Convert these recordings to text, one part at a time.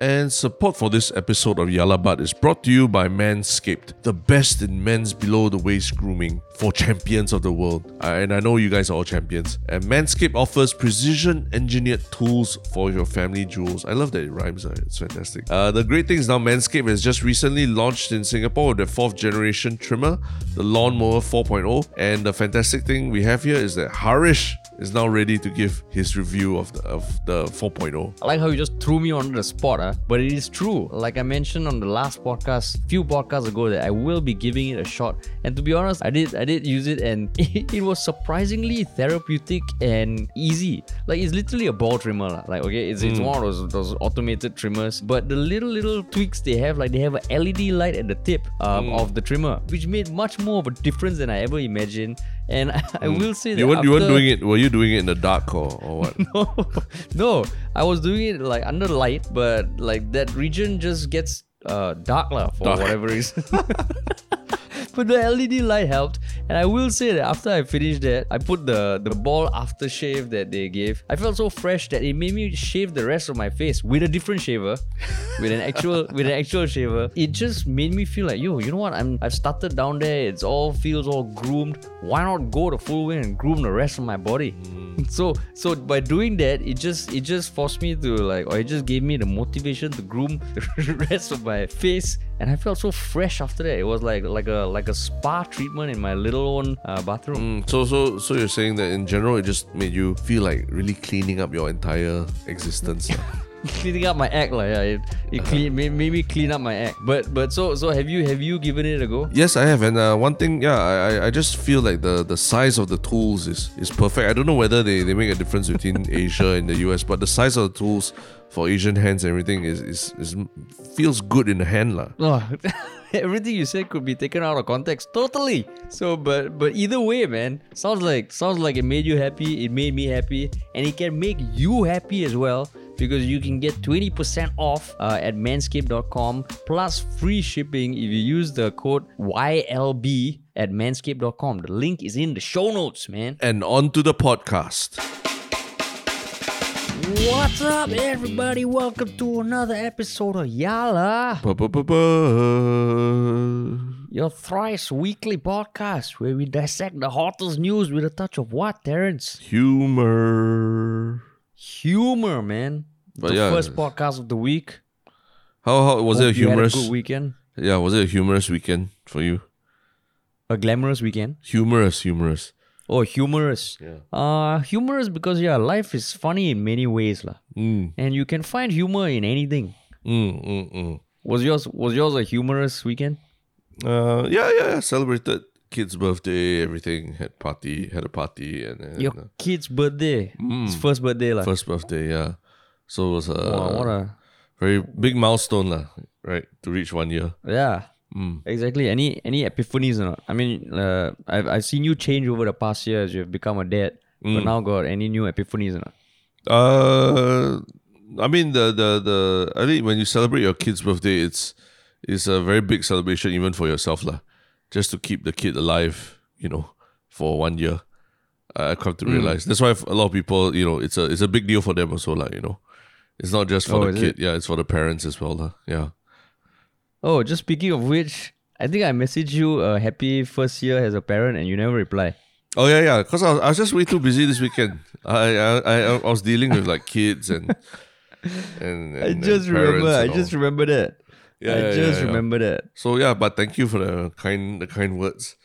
And support for this episode of Yah Lah But is brought to you by Manscaped, the best in men's below the waist grooming for champions of the world. And I know you guys are all champions. And Manscaped offers precision engineered tools for your family jewels. I love that it rhymes, uh, it's fantastic. Uh, the great thing is now Manscaped has just recently launched in Singapore with the fourth generation trimmer, the Lawnmower 4.0. And the fantastic thing we have here is that Harish is now ready to give his review of the, of the 4.0. I like how you just threw me on the spot, huh? but it is true. Like I mentioned on the last podcast, few podcasts ago, that I will be giving it a shot. And to be honest, I did I did use it, and it, it was surprisingly therapeutic and easy. Like it's literally a ball trimmer, lah. like okay, it's, it's hmm. one of those, those automated trimmers. But the little little tweaks they have, like they have an LED light at the tip um, hmm. of the trimmer, which made much more of a difference than I ever imagined. And I, I will say that You weren't, you weren't doing it, were you doing it in the dark or, or what? no, no, I was doing it like under light, but like that region just gets uh dark lah for Dark. whatever reason. but the LED light helped, and I will say that after I finished that, I put the the ball aftershave that they gave. I felt so fresh that it made me shave the rest of my face with a different shaver, with an actual with an actual shaver. It just made me feel like yo, you know what? I'm I've started down there. It's all feels all groomed. Why not go the full way and groom the rest of my body? Mm. So so by doing that, it just it just forced me to like, or it just gave me the motivation to groom the rest of my face, and I felt so fresh after that. It was like like a like a spa treatment in my little own uh, bathroom. Mm, so so so you're saying that in general it just made you feel like really cleaning up your entire existence. Cleaning up my act, like yeah, it, it clean made, made me clean up my act. But but so so have you have you given it a go? Yes, I have, and uh, one thing, yeah, I, I- I just feel like the, the size of the tools is, is perfect. I don't know whether they, they make a difference between Asia and the US, but the size of the tools for Asian hands and everything is, is, is feels good in the hand, lah. Oh, everything you said could be taken out of context. Totally. So, but but either way, man, sounds like sounds like it made you happy. It made me happy, and it can make you happy as well because you can get 20% off uh, at manscaped.com plus free shipping if you use the code YLB at manscaped.com. The link is in the show notes, man. And on to the podcast. What's up, everybody? Welcome to another episode of Yala. Your thrice weekly podcast where we dissect the hottest news with a touch of what, Terrence? Humor. Humor, man. But the yeah. first podcast of the week. How, how was it a Hope you had humorous? good weekend. yeah, was it a humorous weekend for you? A glamorous weekend. Humorous, humorous. Oh, humorous. Yeah. Uh, humorous because yeah, life is funny in many ways, lah. Mm, And you can find humor in anything. mm, mm, mm. Was yours was yours a humorous weekend? Uh, yeah, yeah, yeah. Celebrated kid's birthday, everything. Had party, had a party, and, and Your uh, kid's birthday. His first birthday, lah. first birthday. Yeah, so it was a Wow, what a very big milestone, lah. Right to reach one year. yeah. Mm. Exactly. Any any epiphanies or not? I mean, uh, I've I've seen you change over the past year as you've become a dad. Mm. But now, got any new epiphanies or not? Uh, I mean the the the. I think when you celebrate your kid's birthday, it's it's a very big celebration even for yourself, lah. Just to keep the kid alive, you know, for one year. I come to realize that's why a lot of people, you know, it's a it's a big deal for them also, like you know, it's not just for Oh, the kid, yeah, it's for the parents as well, lah. Yeah. Oh, just speaking of which, I think I messaged you a happy first year as a parent and you never reply. Oh yeah, yeah. Cause I was, I was just way too busy this weekend. I I I, I was dealing with like kids and and, I just and remember. I just remember that. Yeah, I yeah, just yeah, remember that. So yeah, but thank you for the kind the kind words.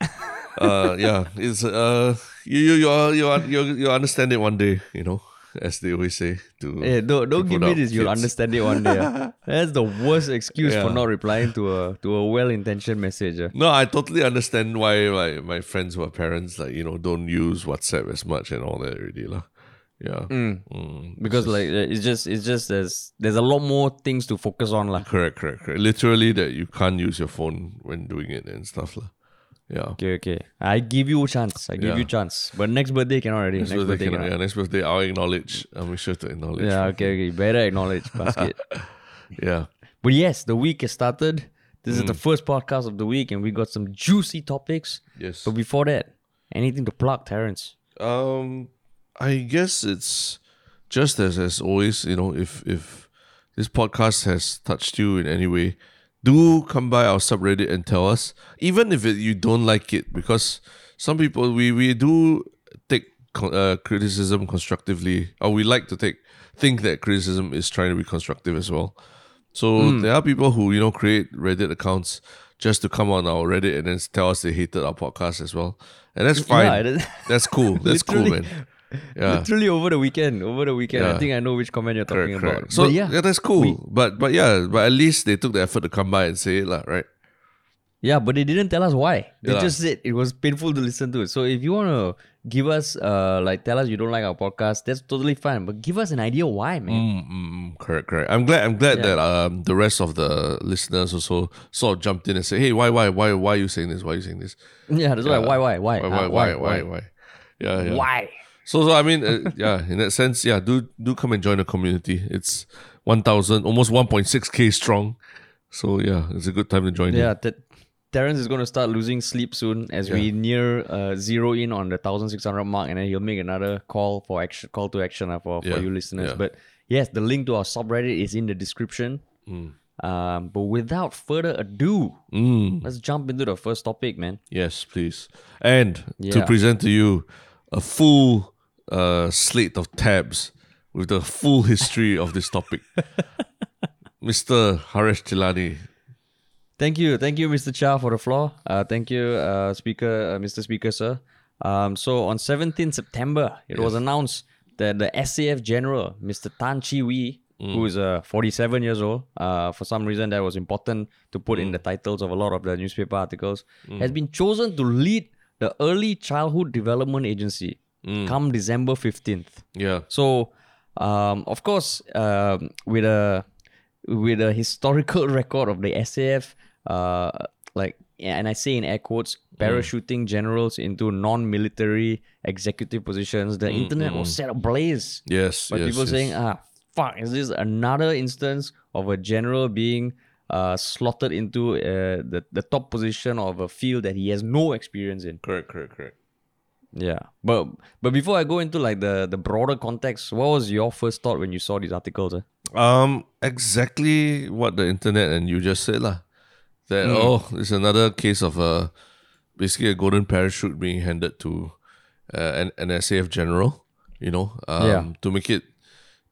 uh yeah, it's uh you you you you you you understand it one day, you know, as they always say. To Hey, don't don't give me this. You'll understand it one day. ah. That's the worst excuse for not replying to a to a well-intentioned message. ah. No, I totally understand why like my friends who are parents like you know don't use WhatsApp as much and all that already lah. Yeah. Mm. Because like uh, it's just it's just there's there's a lot more things to focus on lah. Correct, correct, correct. Literally that you can't use your phone when doing it and stuff lah. Yeah. Okay, okay. I give you a chance. I give Yeah. you a chance. But next birthday cannot already. Next Next, birthday, birthday cannot, yeah, next birthday I'll acknowledge. I'll make sure to acknowledge. Yeah, okay, okay. Better acknowledge basket. Yeah. but yes, the week has started. This is the Mm. first podcast of the week, and we got some juicy topics. Yes. But before that, anything to plug, Terrence? Um, I guess it's just as as always. You know, if if this podcast has touched you in any way, do come by our subreddit and tell us, even if it, you don't like it, because some people we we do take uh, criticism constructively, or we like to take think that criticism is trying to be constructive as well. So Hmm. there are people who you know create Reddit accounts just to come on our Reddit and then tell us they hated our podcast as well, and that's fine. Yeah, that's cool. That's cool, man. Yeah. Literally over the weekend. Over the weekend. I think I know which comment you're talking Correct, about. So But yeah, yeah. that's cool. but but yeah, but at least they took the effort to come by and say it, lah, right? Yeah, but they didn't tell us why. They Yeah. just said it was painful to listen to. So if you want to give us, uh, like, tell us you don't like our podcast, that's totally fine. But give us an idea why, man. Mm, mm, mm, correct, correct. I'm glad. I'm glad Yeah. that um the rest of the listeners also sort of jumped in and said, "Hey, why, why, why, why are you saying this? Why are you saying this? Yeah, that's why. Why? Why? Why? Why, Uh, why, why, why, why? Yeah, yeah. Why? So, so I mean, uh, yeah, in that sense, yeah, do do come and join the community. It's one thousand, almost one point six k strong. So yeah, it's a good time to join. in. Yeah, that Terrence is going to start losing sleep soon as we near uh, zero in on the thousand six hundred mark, and then he'll make another call for action, call to action uh, for, Yeah, for you listeners. yeah. But yes, the link to our subreddit is in the description. Um, but without further ado, Mm, let's jump into the first topic, man. yes, please. And to present to you a full uh, slate of tabs with the full history of this topic, Mr. Haresh Tilani. Thank you, thank you, Mr. Chia, for the floor. Uh, thank you, uh, Speaker, uh, Mr. Speaker, sir. Um, so on 17 September, it was announced that the SAF General, Mr. Tan Chee Wee, who is uh, 47 years old, uh, for some reason that was important to put in the titles of a lot of the newspaper articles, has been chosen to lead the Early Childhood Development Agency come December 15th. Yeah. So, um, of course, um, with a with a historical record of the SAF, uh, like, and I say in air quotes, parachuting generals into non-military executive positions, the internet was set ablaze Yes. by yes, people yes. saying, "Ah, fuck, is this another instance of a general being?" Uh, slotted into uh, the, the top position of a field that he has no experience in. Correct, correct, correct. Yeah, but but before I go into like the the broader context, what was your first thought when you saw these articles? Eh? Um, exactly what the internet and you just said, lah. That Mm. oh, it's another case of a basically a golden parachute being handed to uh, an an SAF general. You know, um, Yeah. to make it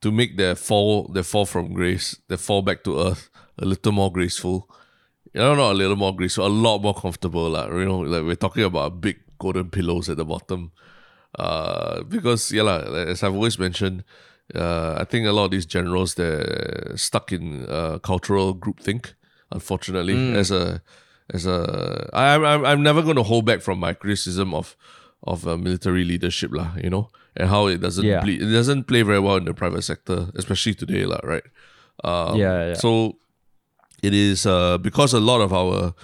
to make their fall their fall from grace, their fall back to earth a little more graceful. You know, not a little more graceful, a lot more comfortable, lah. You know, like we're talking about a big golden pillows at the bottom. Uh, because yeah, lah, as I've always mentioned, uh, I think a lot of these generals they're stuck in uh, cultural groupthink. Unfortunately, as a as a I, I'm I'm- I'm never going to hold back from my criticism of of uh, military leadership, lah. You know, and how it doesn't Yeah. ple- it doesn't play very well in the private sector, especially today, lah. Right? Um, Yeah, yeah. So it is uh, because a lot of our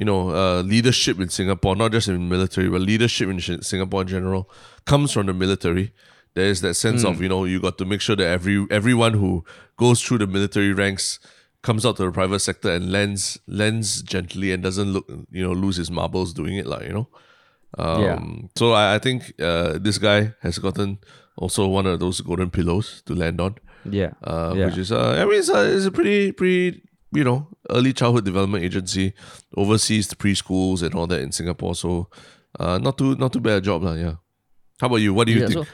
you know uh, leadership in Singapore, not just in military, but leadership in Singapore in general, comes from the military. There is that sense of you know you got to make sure that every everyone who goes through the military ranks comes out to the private sector and lands lands gently and doesn't look you know lose his marbles doing it like you know. Um, Yeah. So I, I think uh, this guy has gotten also one of those golden pillows to land on Yeah, uh, yeah. which is uh, I mean it's a, it's a pretty pretty you know early childhood development agency oversees the preschools and all that in Singapore. So uh, not too not too bad a job lah. Yeah. How about you? What do you yeah. think? So,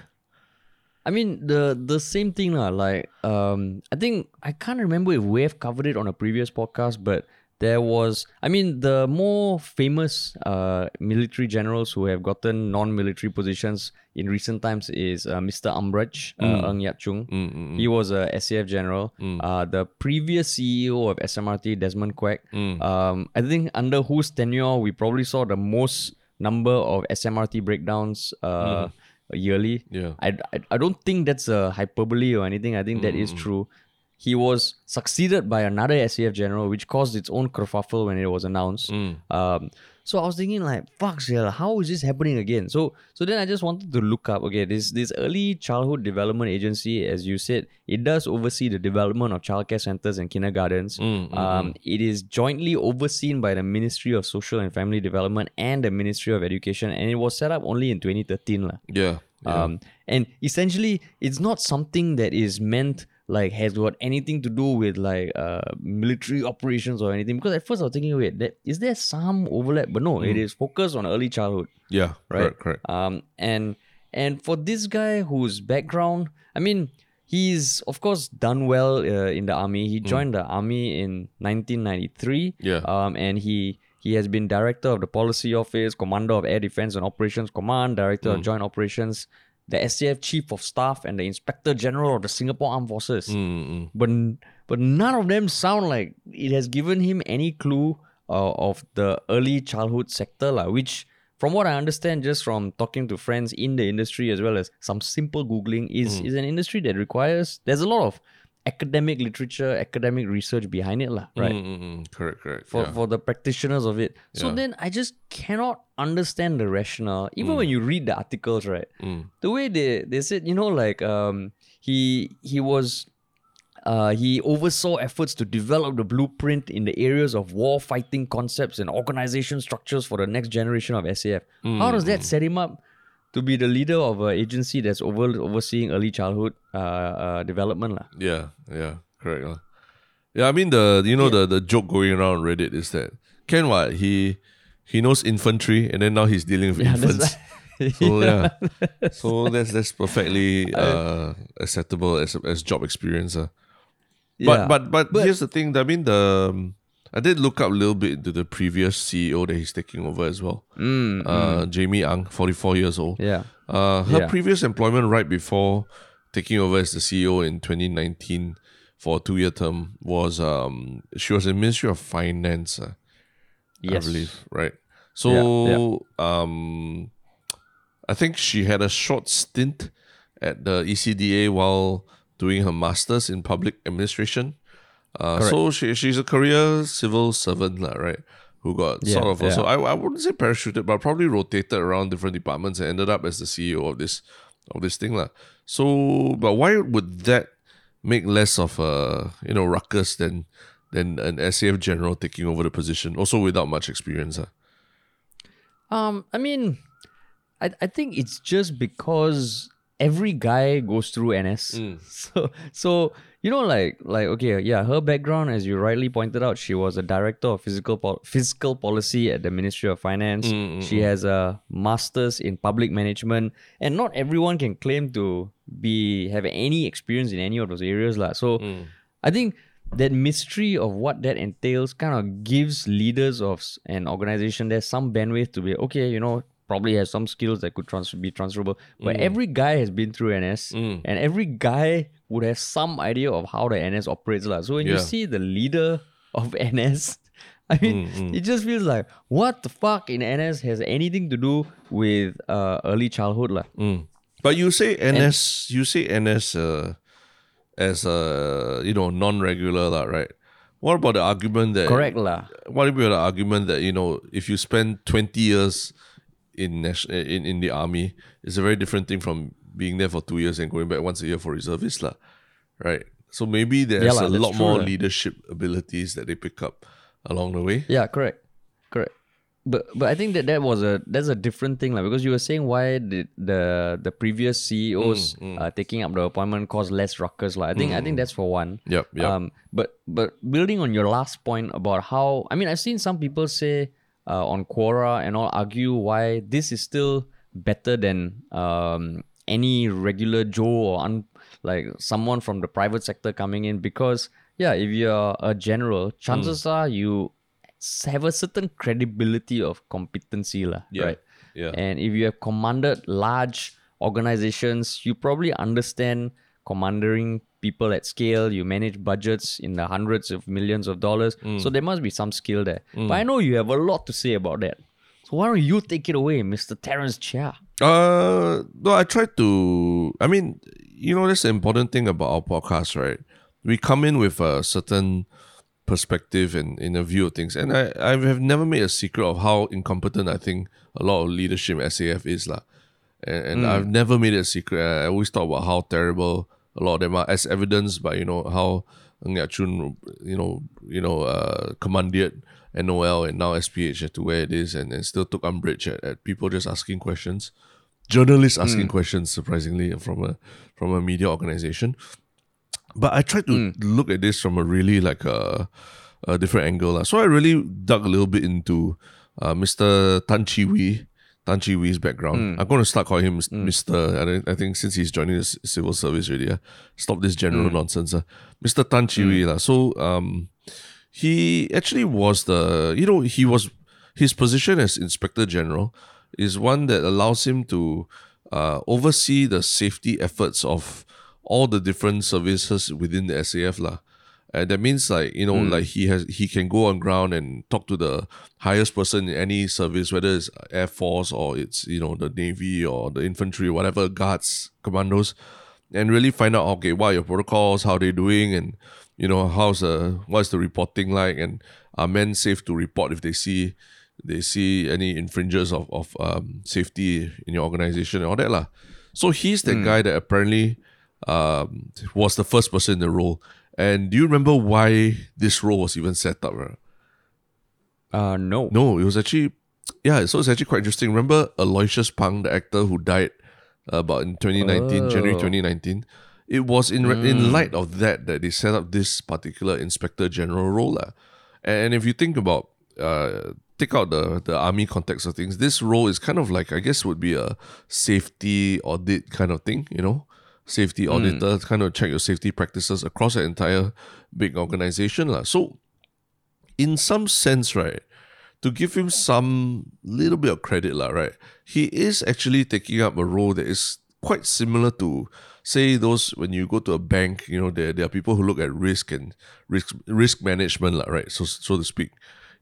I mean the the same thing lah. Like um, I think I can't remember if we have covered it on a previous podcast, but there was. I mean the more famous uh military generals who have gotten non-military positions in recent times is uh, Mr. Umbrage uh, Ng Yat Chung. Mm, mm, mm. He was a SAF general. Uh, the previous CEO of SMRT, Desmond Quek. Mm. Um, I think under whose tenure we probably saw the most number of SMRT breakdowns uh, yearly. Yeah. I, I, I don't think that's a hyperbole or anything. I think that is true. He was succeeded by another SAF general, which caused its own kerfuffle when it was announced. Um, so I was thinking like, fuck, yeah, how is this happening again? So so then I just wanted to look up. Okay, this this early childhood development agency, as you said, it does oversee the development of childcare centers and kindergartens. um, it is jointly overseen by the Ministry of Social and Family Development and the Ministry of Education, and it was set up only in 2013. lah. Yeah. yeah. Um, and essentially, it's not something that is meant like has got anything to do with like uh military operations or anything? Because at first I was thinking, wait, that, is there some overlap? But no, it is focused on early childhood. Yeah, Right. correct, correct. Um, and and for this guy whose background, I mean, he's of course done well uh, in the army. He joined the army in 1993. Yeah. Um, and he he has been director of the policy office, commander of air defense and operations command, director of joint operations, the SAF chief of staff, and the inspector general of the Singapore Armed Forces. Mm-mm. But but none of them sound like it has given him any clue uh, of the early childhood sector, lah, which from what I understand, just from talking to friends in the industry as well as some simple googling, is mm. is an industry that requires there's a lot of academic literature, academic research behind it, lah, right? Mm-mm. Correct, correct. For yeah. for the practitioners of it. So Yeah. then I just cannot understand the rationale. Even Mm. when you read the articles, right? The way they, they said, you know, like um he he was uh, he oversaw efforts to develop the blueprint in the areas of war fighting concepts and organization structures for the next generation of SAF. How does that set him up to be the leader of an agency that's over overseeing early childhood uh, uh, development? lah? Yeah, yeah, correct. lah. Yeah, I mean the you know the the joke going around Reddit is that Ken what he he knows infantry and then now he's dealing with Yeah, infants. So yeah, so that's that's perfectly uh, acceptable as as job experience. Uh. Yeah. But, but but here's the thing. I mean the um, I did look up a little bit into the previous CEO that he's taking over as well. Mm, uh, Jamie Ang, forty four years old. yeah. Uh, her Yeah. previous employment right before taking over as the CEO in 2019 for a two year term was um she was in Ministry of Finance, uh, Yes. I believe, right? So Yeah, um I think she had a short stint at the ECDA while doing her masters in public administration. Uh, so she she's a career civil servant, lah, right? Who got Yeah, sort of also yeah. I, I wouldn't say parachuted, but probably rotated around different departments and ended up as the CEO of this of this thing, lah. So, but why would that make less of a you know ruckus than than an SAF general taking over the position, also without much experience? Um, I mean, I I think it's just because every guy goes through NS. So so you know, like like okay, yeah, her background, as you rightly pointed out, she was a director of physical fiscal policy at the Ministry of Finance. Mm, mm, she mm. has a master's in public management, and not everyone can claim to be have any experience in any of those areas, lah. So I think that mystery of what that entails kind of gives leaders of an organization there some bandwidth to be okay you know probably has some skills that could trans- be transferable. But every guy has been through ns and every guy would have some idea of how the ns operates lah. so when you see the leader of ns I mean, it just feels like what the fuck in NS has anything to do with uh, early childhood, lah. But you say NS, you say NS uh, as a you know non-regular, lah, right? What about the argument that Correct, lah. What about the argument that you know if you spend twenty years in in in the army, it's a very different thing from being there for two years and going back once a year for reservists, lah, right? So maybe there's lah, a lot true, more lah. leadership abilities that they pick up along the way. Yeah, correct, correct. But but I think that that was a that's a different thing, like because you were saying why did the the previous CEOs Uh, taking up the appointment caused less ruckus, like I think I think that's for one. Yep, yep. Um, but but building on your last point about how I mean I've seen some people say uh, on Quora and all argue why this is still better than um any regular Joe or un, like someone from the private sector coming in because yeah if you're a general chances Hmm. are you have a certain credibility of competency lah, Yeah, right yeah. and if you have commanded large organizations you probably understand commanding people at scale you manage budgets in the hundreds of millions of dollars Mm. so there must be some skill there but i know you have a lot to say about that so why don't you take it away mr Terrence chia Uh, no, I try to. I mean, you know, that's the important thing about our podcast, right? We come in with a certain perspective and in a view of things, and I I have never made a secret of how incompetent I think a lot of leadership in SAF is, lah. And, and I've never made it a secret. I always talk about how terrible a lot of them are, as evidenced by you know how Ng Yat Chung, you know, you know, uh, commandeered NOL and now SPH to where it is, and, and still took umbrage at, at people just asking questions, journalists asking questions, surprisingly from a from a media organization. But I tried to look at this from a really like a, a different angle. So I really dug a little bit into uh, Mr. Tan Chee Wee, Tan Chee Wee's background. I'm going to start calling him Mr. I, I think since he's joining the civil service already, uh, stop this general nonsense. Uh. Mr. Tan Chee Wee. lah. So um, he actually was the, you know, he was, his position as Inspector General is one that allows him to uh, oversee the safety efforts of all the different services within the SAF. lah. And that means like, you know, like he has he can go on ground and talk to the highest person in any service, whether it's Air Force or it's, you know, the Navy or the infantry, whatever, guards, commandos, and really find out okay, what are your protocols, how they doing and you know, how's the what's the reporting like and are men safe to report if they see they see any infringers of, of um, safety in your organization and all that lah. So he's the guy that apparently um, was the first person in the role. And do you remember why this role was even set up? Right? Uh, no. No, it was actually yeah. So it's actually quite interesting. Remember Aloysius Pang, the actor who died uh, about in 2019, January Oh. 2019. It was in in light of that that they set up this particular Inspector General role. lah. And if you think about uh, take out the the army context of things, this role is kind of like I guess would be a safety audit kind of thing. You know, safety auditor kind of check your safety practices across the entire big organization. lah. So in some sense, right, to give him some little bit of credit, lah, right, he is actually taking up a role that is quite similar to, say, those when you go to a bank, you know, there, there are people who look at risk and risk risk management, right, so so to speak.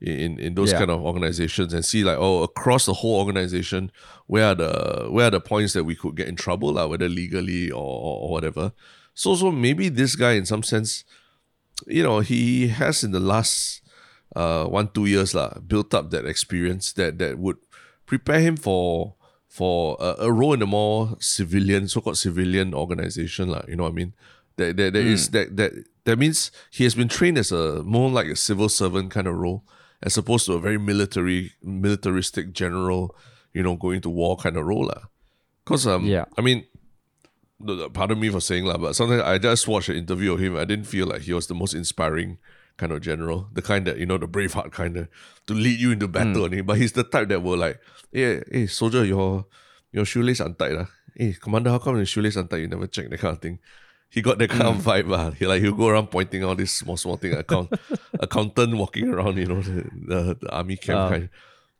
In, in those Yeah. kind of organizations and see like oh across the whole organization where are the where are the points that we could get in trouble lah, whether legally or, or, whatever so so maybe this guy in some sense you know, he has in the last uh one two years lah built up that experience that that would prepare him for for a, a role in a more civilian so-called civilian organization lah. You know what I mean? That that, that is that that that means he has been trained as a more like a civil servant kind of role as opposed to a very military militaristic general, you know, going to war kind of role lah. Cause um Yeah. I mean pardon me for saying that, but sometimes I just watched an interview of him. I didn't feel like he was the most inspiring kind of general, the kind that you know, the braveheart kind of to lead you into battle. Hmm. And but he's the type that will like, hey, hey, soldier, your your shoelace untied, lah. Hey, commander, how come your shoelace untied? You never check that kind of thing. He got that kind of hmm. vibe, lah. He like he'll go around pointing all these small small thing. Account accountant walking around, you know, the, the, the army camp Ah. kind.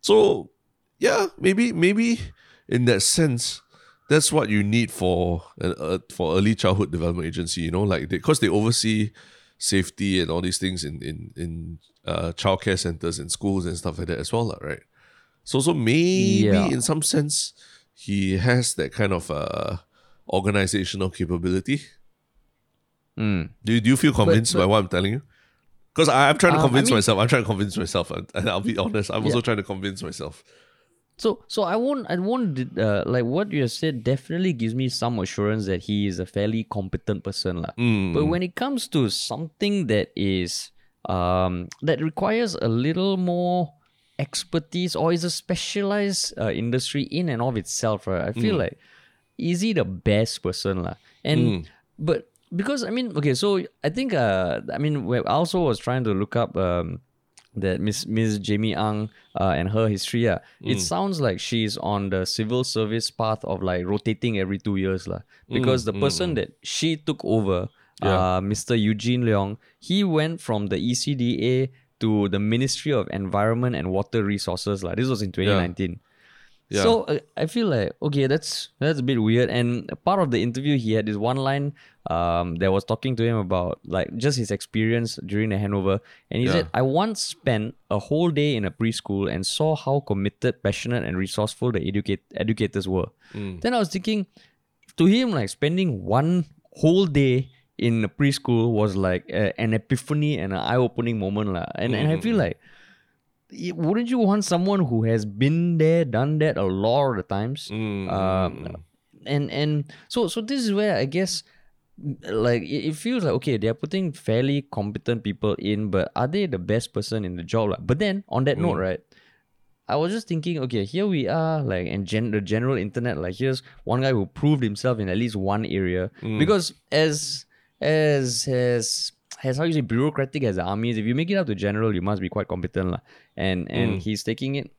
So yeah, maybe maybe in that sense, that's what you need for an uh, for early childhood development agency. You know, like because they, oversee safety and all these things in in in uh, childcare centers and schools and stuff like that as well, right? So so maybe Yeah. in some sense he has that kind of uh organizational capability. Mm. Do you, do you feel convinced by but- what I'm telling you? Because I'm trying to Um, I convince mean- myself. I'm trying to convince myself, and, and I'll be honest. I'm also trying to convince myself. So, so I won't, I won't, uh, like what you have said definitely gives me some assurance that he is a fairly competent person. Mm. But when it comes to something that is, um, that requires a little more expertise or is a specialized uh, industry in and of itself, right? I feel like is he the best person, lah? And but because I mean, okay, so I think, uh, I mean, we- I also was trying to look up, um that Miss Miss Jamie Ang uh, and her history. Yeah. It sounds like she's on the civil service path of like rotating every two years. lah. Because the person that she took over, uh, Mr. Eugene Leong, he went from the ECDA to the Ministry of Environment and Water Resources. lah. This was in 2019. Yeah. So uh, I feel like okay, that's that's a bit weird. And part of the interview, he had this one line um, that was talking to him about like just his experience during the handover, and he Yeah. said, "I once spent a whole day in a preschool and saw how committed, passionate, and resourceful the educate educators were." Mm. Then I was thinking, to him, like spending one whole day in a preschool was like a, an epiphany and an eye-opening moment, lah. And and I Mm. feel like y- wouldn't you want someone who has been there, done that a lot of the times? Mm, Um, and and so so this is where I guess like it, it feels like okay they are putting fairly competent people in, but are they the best person in the job? Like, but then on that note, right? I was just thinking, okay, here we are, like, and gen- the general internet, like, here's one guy who proved himself in at least one area. Because as as as as how you say bureaucratic as the army is. If you make it up to general, you must be quite competent, lah. And and mm. he's taking it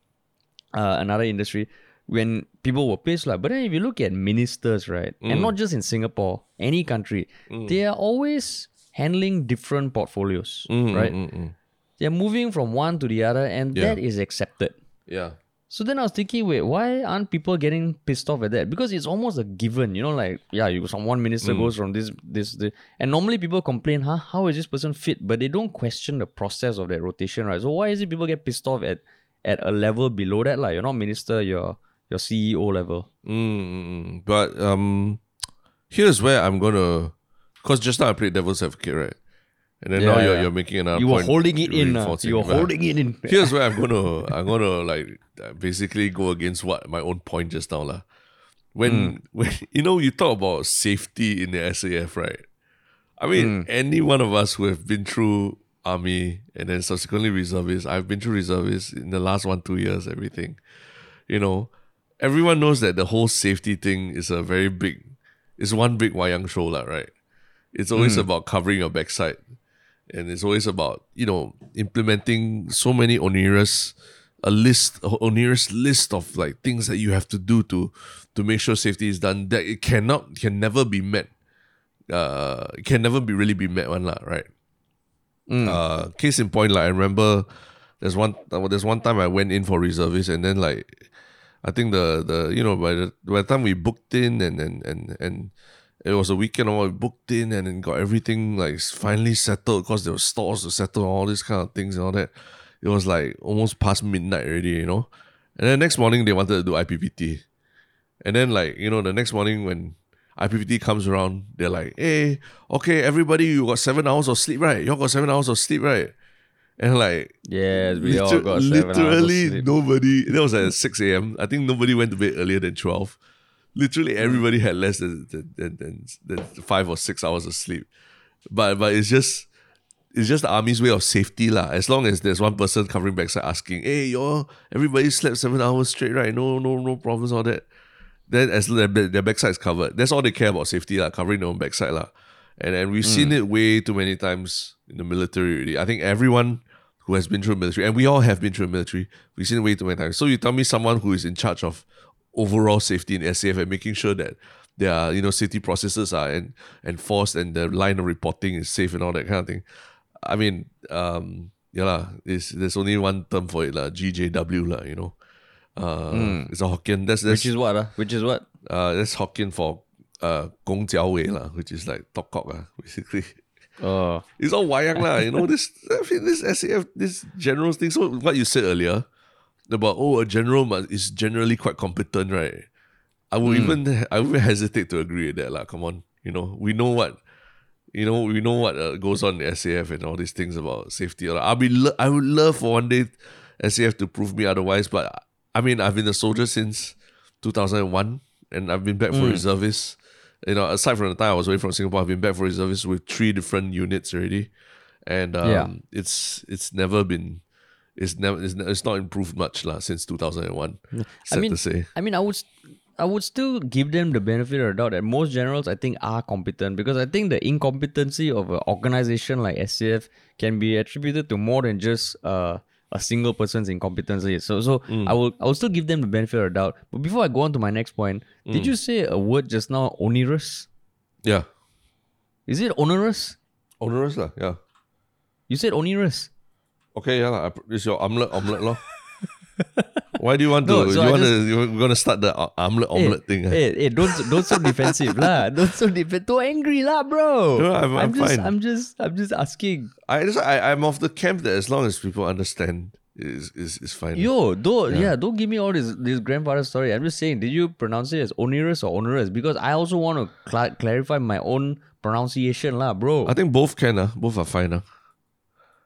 uh, another industry when people were pissed, lah. But then if you look at ministers, right, and mm. not just in Singapore, any country, mm. they are always handling different portfolios, right? They're moving from one to the other, and Yeah. that is accepted. Yeah. So then I was thinking, wait, why aren't people getting pissed off at that? Because it's almost a given, you know, like yeah, you some one minister goes from this, this, this, and normally people complain, huh? How is this person fit? But they don't question the process of that rotation, right? So why is it people get pissed off at at a level below that? Like you're not minister, you're your CEO level. Mm, but um, here's where I'm gonna, cause just now I played devil's advocate, right? And then now you're, yeah. you're making another. You were holding it in. Uh, you were holding it in. Here's where I'm gonna, I'm gonna like basically go against what my own point just now, lah. When Hmm. when you know you talk about safety in the SAF, right? I mean, any one of us who have been through army and then subsequently reservists, I've been through reservists in the last one two years, everything. You know, everyone knows that the whole safety thing is a very big, it's one big wayang show, lah, right? It's always about covering your backside, and it's always about you know implementing so many onerous a list a onerous list of like things that you have to do to to make sure safety is done that it cannot can never be met. Uh it can never be really be met one lah, right? Uh case in point like i remember there's one uh, there's one time i went in for reservice and then like i think the the you know by the by the time we booked in and and and and it was a weekend or we booked in and then got everything like finally settled because there were stores to settle and all these kind of things and all that it was like almost past midnight already you know and then next morning they wanted to do ippt and then like, you know, the next morning when IPPT comes around, they're like, hey, okay, everybody, you got seven hours of sleep, right? You got seven hours of sleep, right? And like Yes, we all got seven hours of literally nobody that was at 6 a.m. I think nobody went to bed earlier than 12. Literally everybody had less than, than, than, than, five or six hours of sleep. But but it's just it's just the army's way of safety lah. As long as there's one person covering backside asking, "Hey, y'all, everybody slept seven hours straight, right? No, no, no problems, all that." Then as their, their backside is covered, that's all they care about safety lah, covering their own backside lah. And and we've seen mm. it way too many times in the military. Already. I think everyone who has been through military, and we all have been through military, we've seen it way too many times. So you tell me someone who is in charge of overall safety in SAF and making sure that their you know safety processes are en- enforced and the line of reporting is safe and all that kind of thing. I mean, um, yeah, it's, there's only one term for it, lah, GJW, lah, you know. Uh, It's a Hokkien. That's, that's, Which is what? Uh? Which is what? uh, that's Hokkien for uh, Gong Jiao Wei, lah, which is like Tok Kok, basically. Oh. It's all wayang lah, you know. This I mean, this SAF, this general thing. So what you said earlier about oh a general must, is generally quite competent, right? I would even I would hesitate to agree with that lah. Come on, you know we know what you know we know what uh, goes on in SAF and all these things about safety. Like, I'll be lo- I would love for one day SAF to prove me otherwise, but I mean I've been a soldier since 2001 and I've been back for reservists. You know, aside from the time I was away from Singapore, I've been back for reservists with three different units already, and um, Yeah. it's it's never been. It's never. It's, it's not improved much lah since two thousand and one. Sad I mean, to say. I mean, I would, I would still give them the benefit of the doubt that most generals, I think, are competent because I think the incompetency of an organization like SAF can be attributed to more than just uh, a single person's incompetency. So, so I will, I will still give them the benefit of the doubt. But before I go on to my next point, did you say a word just now, onerous? Yeah, Is it onerous? onerous lah. Yeah. You said onerous. Okay, yeah lah. It's your omelette, omelette lah. Why do you want to? No, so you I want just- to? You're gonna start the uh, omelette, omelette thing? ah? Hey, hey, don't don't so defensive lah. Don't so defensive. Too angry lah, bro. No, I'm- I'm just fine. I'm just I'm just asking. I just I I'm of the camp that as long as people understand is is is fine. Yo, don't yeah. don't give me all this this grandfather story. I'm just saying, did you pronounce it as onerous or onerous? Because I also want to cla clarify my own pronunciation lah, bro. I think both can uh, both are fine uh.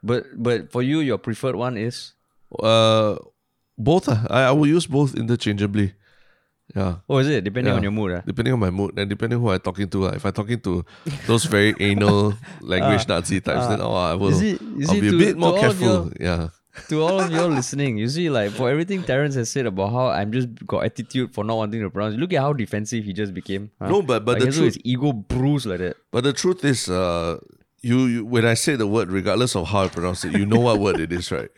But but for you, your preferred one is Uh, both uh, I I will use both interchangeably. Yeah. oh, is it depending Yeah. on your mood? ah? Depending on my mood and depending who I'm talking to. uh, If I'm talking to those very anal language Nazi types, then oh, I will. is it- is I'll it be a bit more to careful. your- Yeah. to all of you listening, you see, like for everything Terrence has said about how I'm just got attitude for not wanting to pronounce. Look at how defensive he just became. huh? No, but- but like the truth- his ego bruised like that. But the truth is, uh, you, you when I say the word, regardless of how I pronounce it, you know what word it is, right?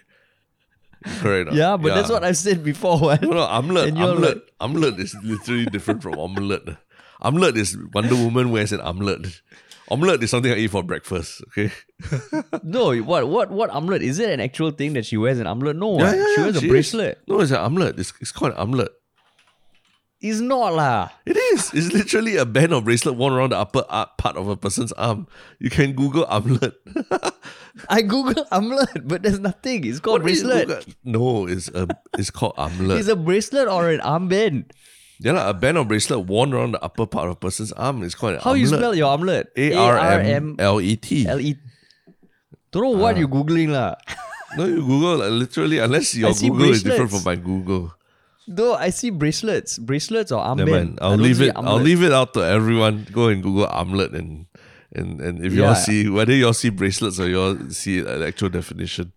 Correct. or? Yeah, but that's what I said before. What? No, no, omelette. And you're Omelette. Omelette is literally different from omelette. Omelette is Wonder Woman wears an omelette. Omelette is something I eat for breakfast. Okay. No, what what what amulet? Is it an actual thing that she wears an amulet? No, Yeah, yeah, she yeah, wears a she is. bracelet. No, it's an omelette. It's, it's called an omelette. It's not lah. It is. It's literally a band or bracelet worn around the upper ar- part of a person's arm. You can Google omelette. I Google amulet, but there's nothing. It's called What bracelet. No, it's a. It's called omelette. It's a bracelet or an armband. yeah, like a band or bracelet worn around the upper part of a person's arm. It's called an How you spell your omelet? A R M L E T. L E. Don't know what ah. you're googling lah. No, you Google like, literally unless your Google is different from my Google. Though I see bracelets, bracelets or armband. Never mind. I'll leave it. I'll leave it out to everyone. Go and Google omelette and and and if y'all see whether y'all see bracelets or y'all see an actual definition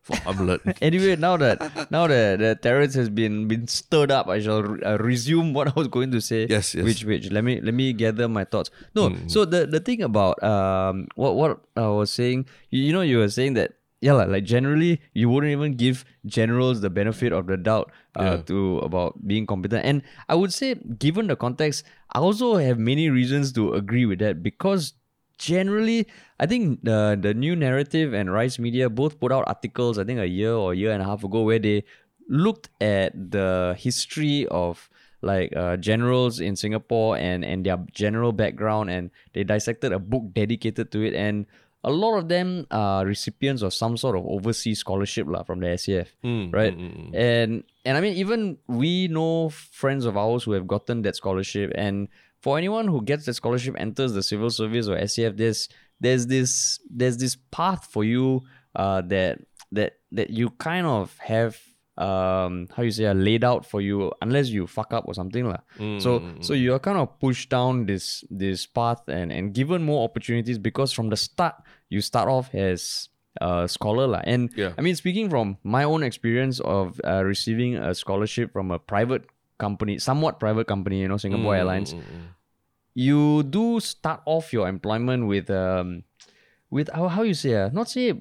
for omelette. Anyway, now that now that the Terrence has been been stirred up, I shall re- uh, resume what I was going to say. Yes, yes. Which which let me let me gather my thoughts. No, Mm. so the the thing about um what what I was saying, you, you know, you were saying that yeah, like, generally you wouldn't even give generals the benefit of the doubt uh, Yeah. to about being competent. And I would say, given the context, I also have many reasons to agree with that because generally i think the the New Naratif and Rice Media both put out articles i think a year or a year and a half ago where they looked at the history of like uh, generals in singapore and and their general background and they dissected a book dedicated to it and a lot of them are recipients of some sort of overseas scholarship lah, from the SAF, Mm, right? mm, mm. And and I mean, even we know friends of ours who have gotten that scholarship, and for anyone who gets that scholarship, enters the civil service or SAF, there's there's this there's this path for you uh, that that that you kind of have um how you say uh, laid out for you unless you fuck up or something lah. Mm, So so you're kind of pushed down this this path and and given more opportunities because from the start you start off as a scholar lah. And Yeah. I mean speaking from my own experience of uh, receiving a scholarship from a private company, somewhat private company, you know, Singapore Mm, Airlines, mm, mm. you do start off your employment with um with how, how you say uh, not say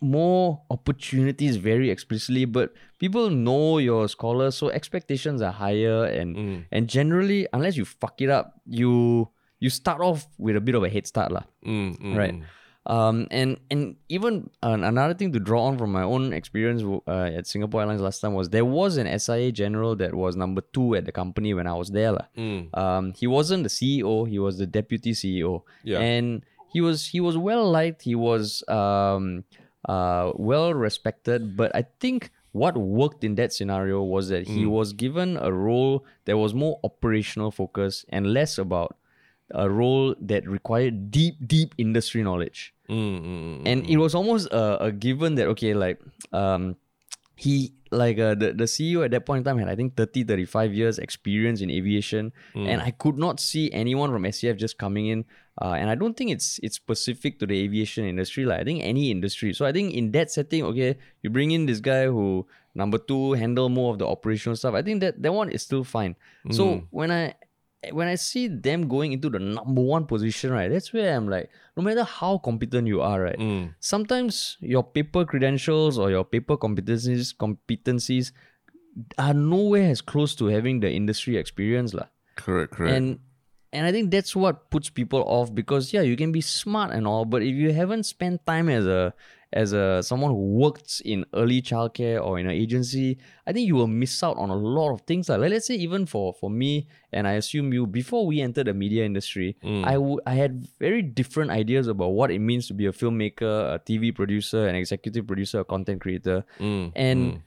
more opportunities very explicitly but people know you're scholar so expectations are higher and Mm. and generally unless you fuck it up you you start off with a bit of a head start lah. Mm, mm, Right. Mm. Um, and and even uh, another thing to draw on from my own experience uh, at Singapore Airlines last time was there was an SIA general that was number two at the company when I was there. Mm. Um, he wasn't the CEO; he was the deputy CEO, Yeah. and he was he was well liked. He was um, uh, well respected. But I think what worked in that scenario was that he was given a role that was more operational focus and less about a role that required deep, deep industry knowledge. Mm, mm, mm, and it was almost a, a given that okay like um he like uh, the, the ceo at that point in time had i think 30 35 years experience in aviation. And i could not see anyone from SAF just coming in uh, and i don't think it's it's specific to the aviation industry like i think any industry. So i think in that setting okay you bring in this guy who number two handle more of the operational stuff i think that that one is still fine. So when i when I see them going into the number one position, right, that's where I'm like, no matter how competent you are, right, mm. sometimes your paper credentials or your paper competencies competencies are nowhere as close to having the industry experience, lah. Correct, correct. And and I think that's what puts people off because yeah, you can be smart and all, but if you haven't spent time as a as a someone who worked in early childcare or in an agency, I think you will miss out on a lot of things. Like let's say even for for me and I assume you before we entered the media industry, mm. I would I had very different ideas about what it means to be a filmmaker, a TV producer, an executive producer, a content creator. Mm, And mm.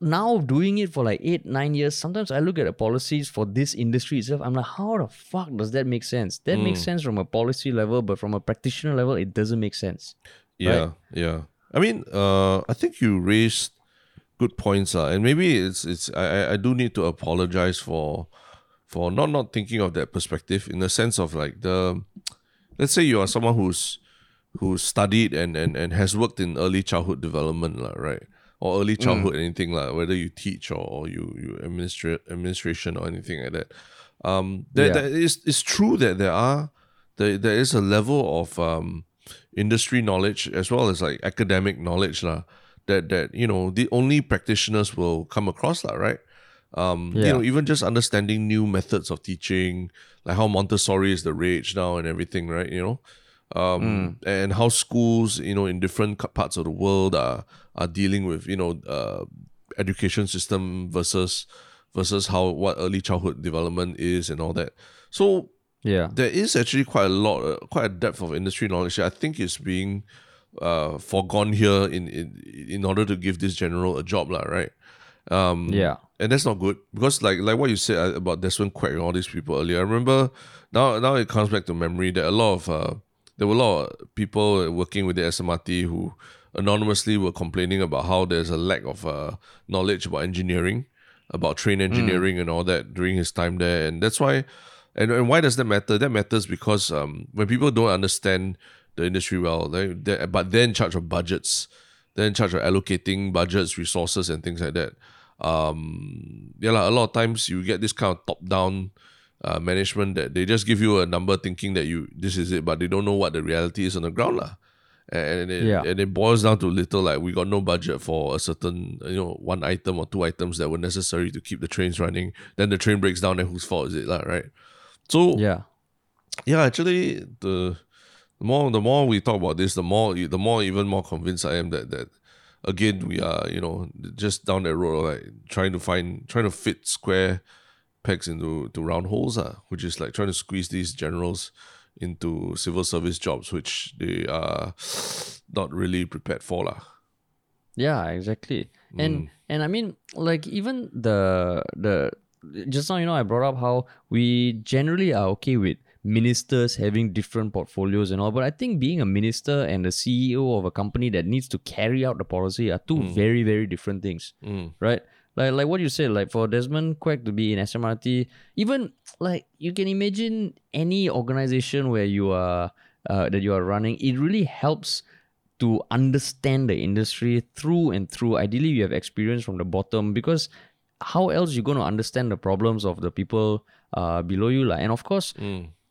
now doing it for like eight, nine years, sometimes I look at the policies for this industry itself. I'm like, how the fuck does that make sense? That makes mm. sense from a policy level, but from a practitioner level, it doesn't make sense. Yeah, yeah. I mean, uh, I think you raised good points, uh, and maybe it's it's. I I- do need to apologize for for not not thinking of that perspective in the sense of like the, let's say you are someone who's who studied and, and, and has worked in early childhood development, lah, right? Or early childhood anything like whether you teach or, or you you administrate administration or anything like that. Um, there, Yeah. there is it's true that there are there, there is a level of um industry knowledge as well as like academic knowledge lah, that that you know the only practitioners will come across lah, right? Um, you know, even just understanding new methods of teaching, like how Montessori is the rage now and everything, right? You know, um, and how schools, you know, in different parts of the world are are dealing with, you know, uh, education system versus versus how what early childhood development is and all that. So Yeah. there is actually quite a lot, uh, quite a depth of industry knowledge I think is being uh, foregone here in, in in order to give this general a job, lah, right? Um, Yeah. and that's not good because like like what you said uh, about Desmond Kuek and all these people earlier. I remember now now it comes back to memory that a lot of uh, there were a lot of people working with the SMRT who anonymously were complaining about how there's a lack of uh, knowledge about engineering, about train engineering and all that during his time there, and that's why. And, and why does that matter? That matters because um, when people don't understand the industry well, they, they, but they're in charge of budgets, they're in charge of allocating budgets, resources, and things like that um yeah lah, a lot of times you get this kind of top down uh, management that they just give you a number thinking that you this is it but they don't know what the reality is on the ground lah. and it, Yeah. and it boils down to little like we got no budget for a certain you know one item or two items that were necessary to keep the trains running then the train breaks down and whose fault is it lah, right so Yeah. yeah, actually, the the more the more we talk about this, the more the more even more convinced I am that that again we are you know just down that road like trying to find trying to fit square pegs into to round holes, uh, which is like trying to squeeze these generals into civil service jobs, which they are not really prepared for, lah. Yeah, exactly. And and I mean like even the the just now you know I brought up how we generally are okay with ministers having different portfolios and all but I think being a minister and the CEO of a company that needs to carry out the policy are two very very different things. Right? Like like what you said like for Desmond Kuek to be in SMRT even like you can imagine any organization where you are uh, that you are running it really helps to understand the industry through and through. Ideally, you have experience from the bottom because how else you going to understand the problems of the people uh, below you, like? And of course,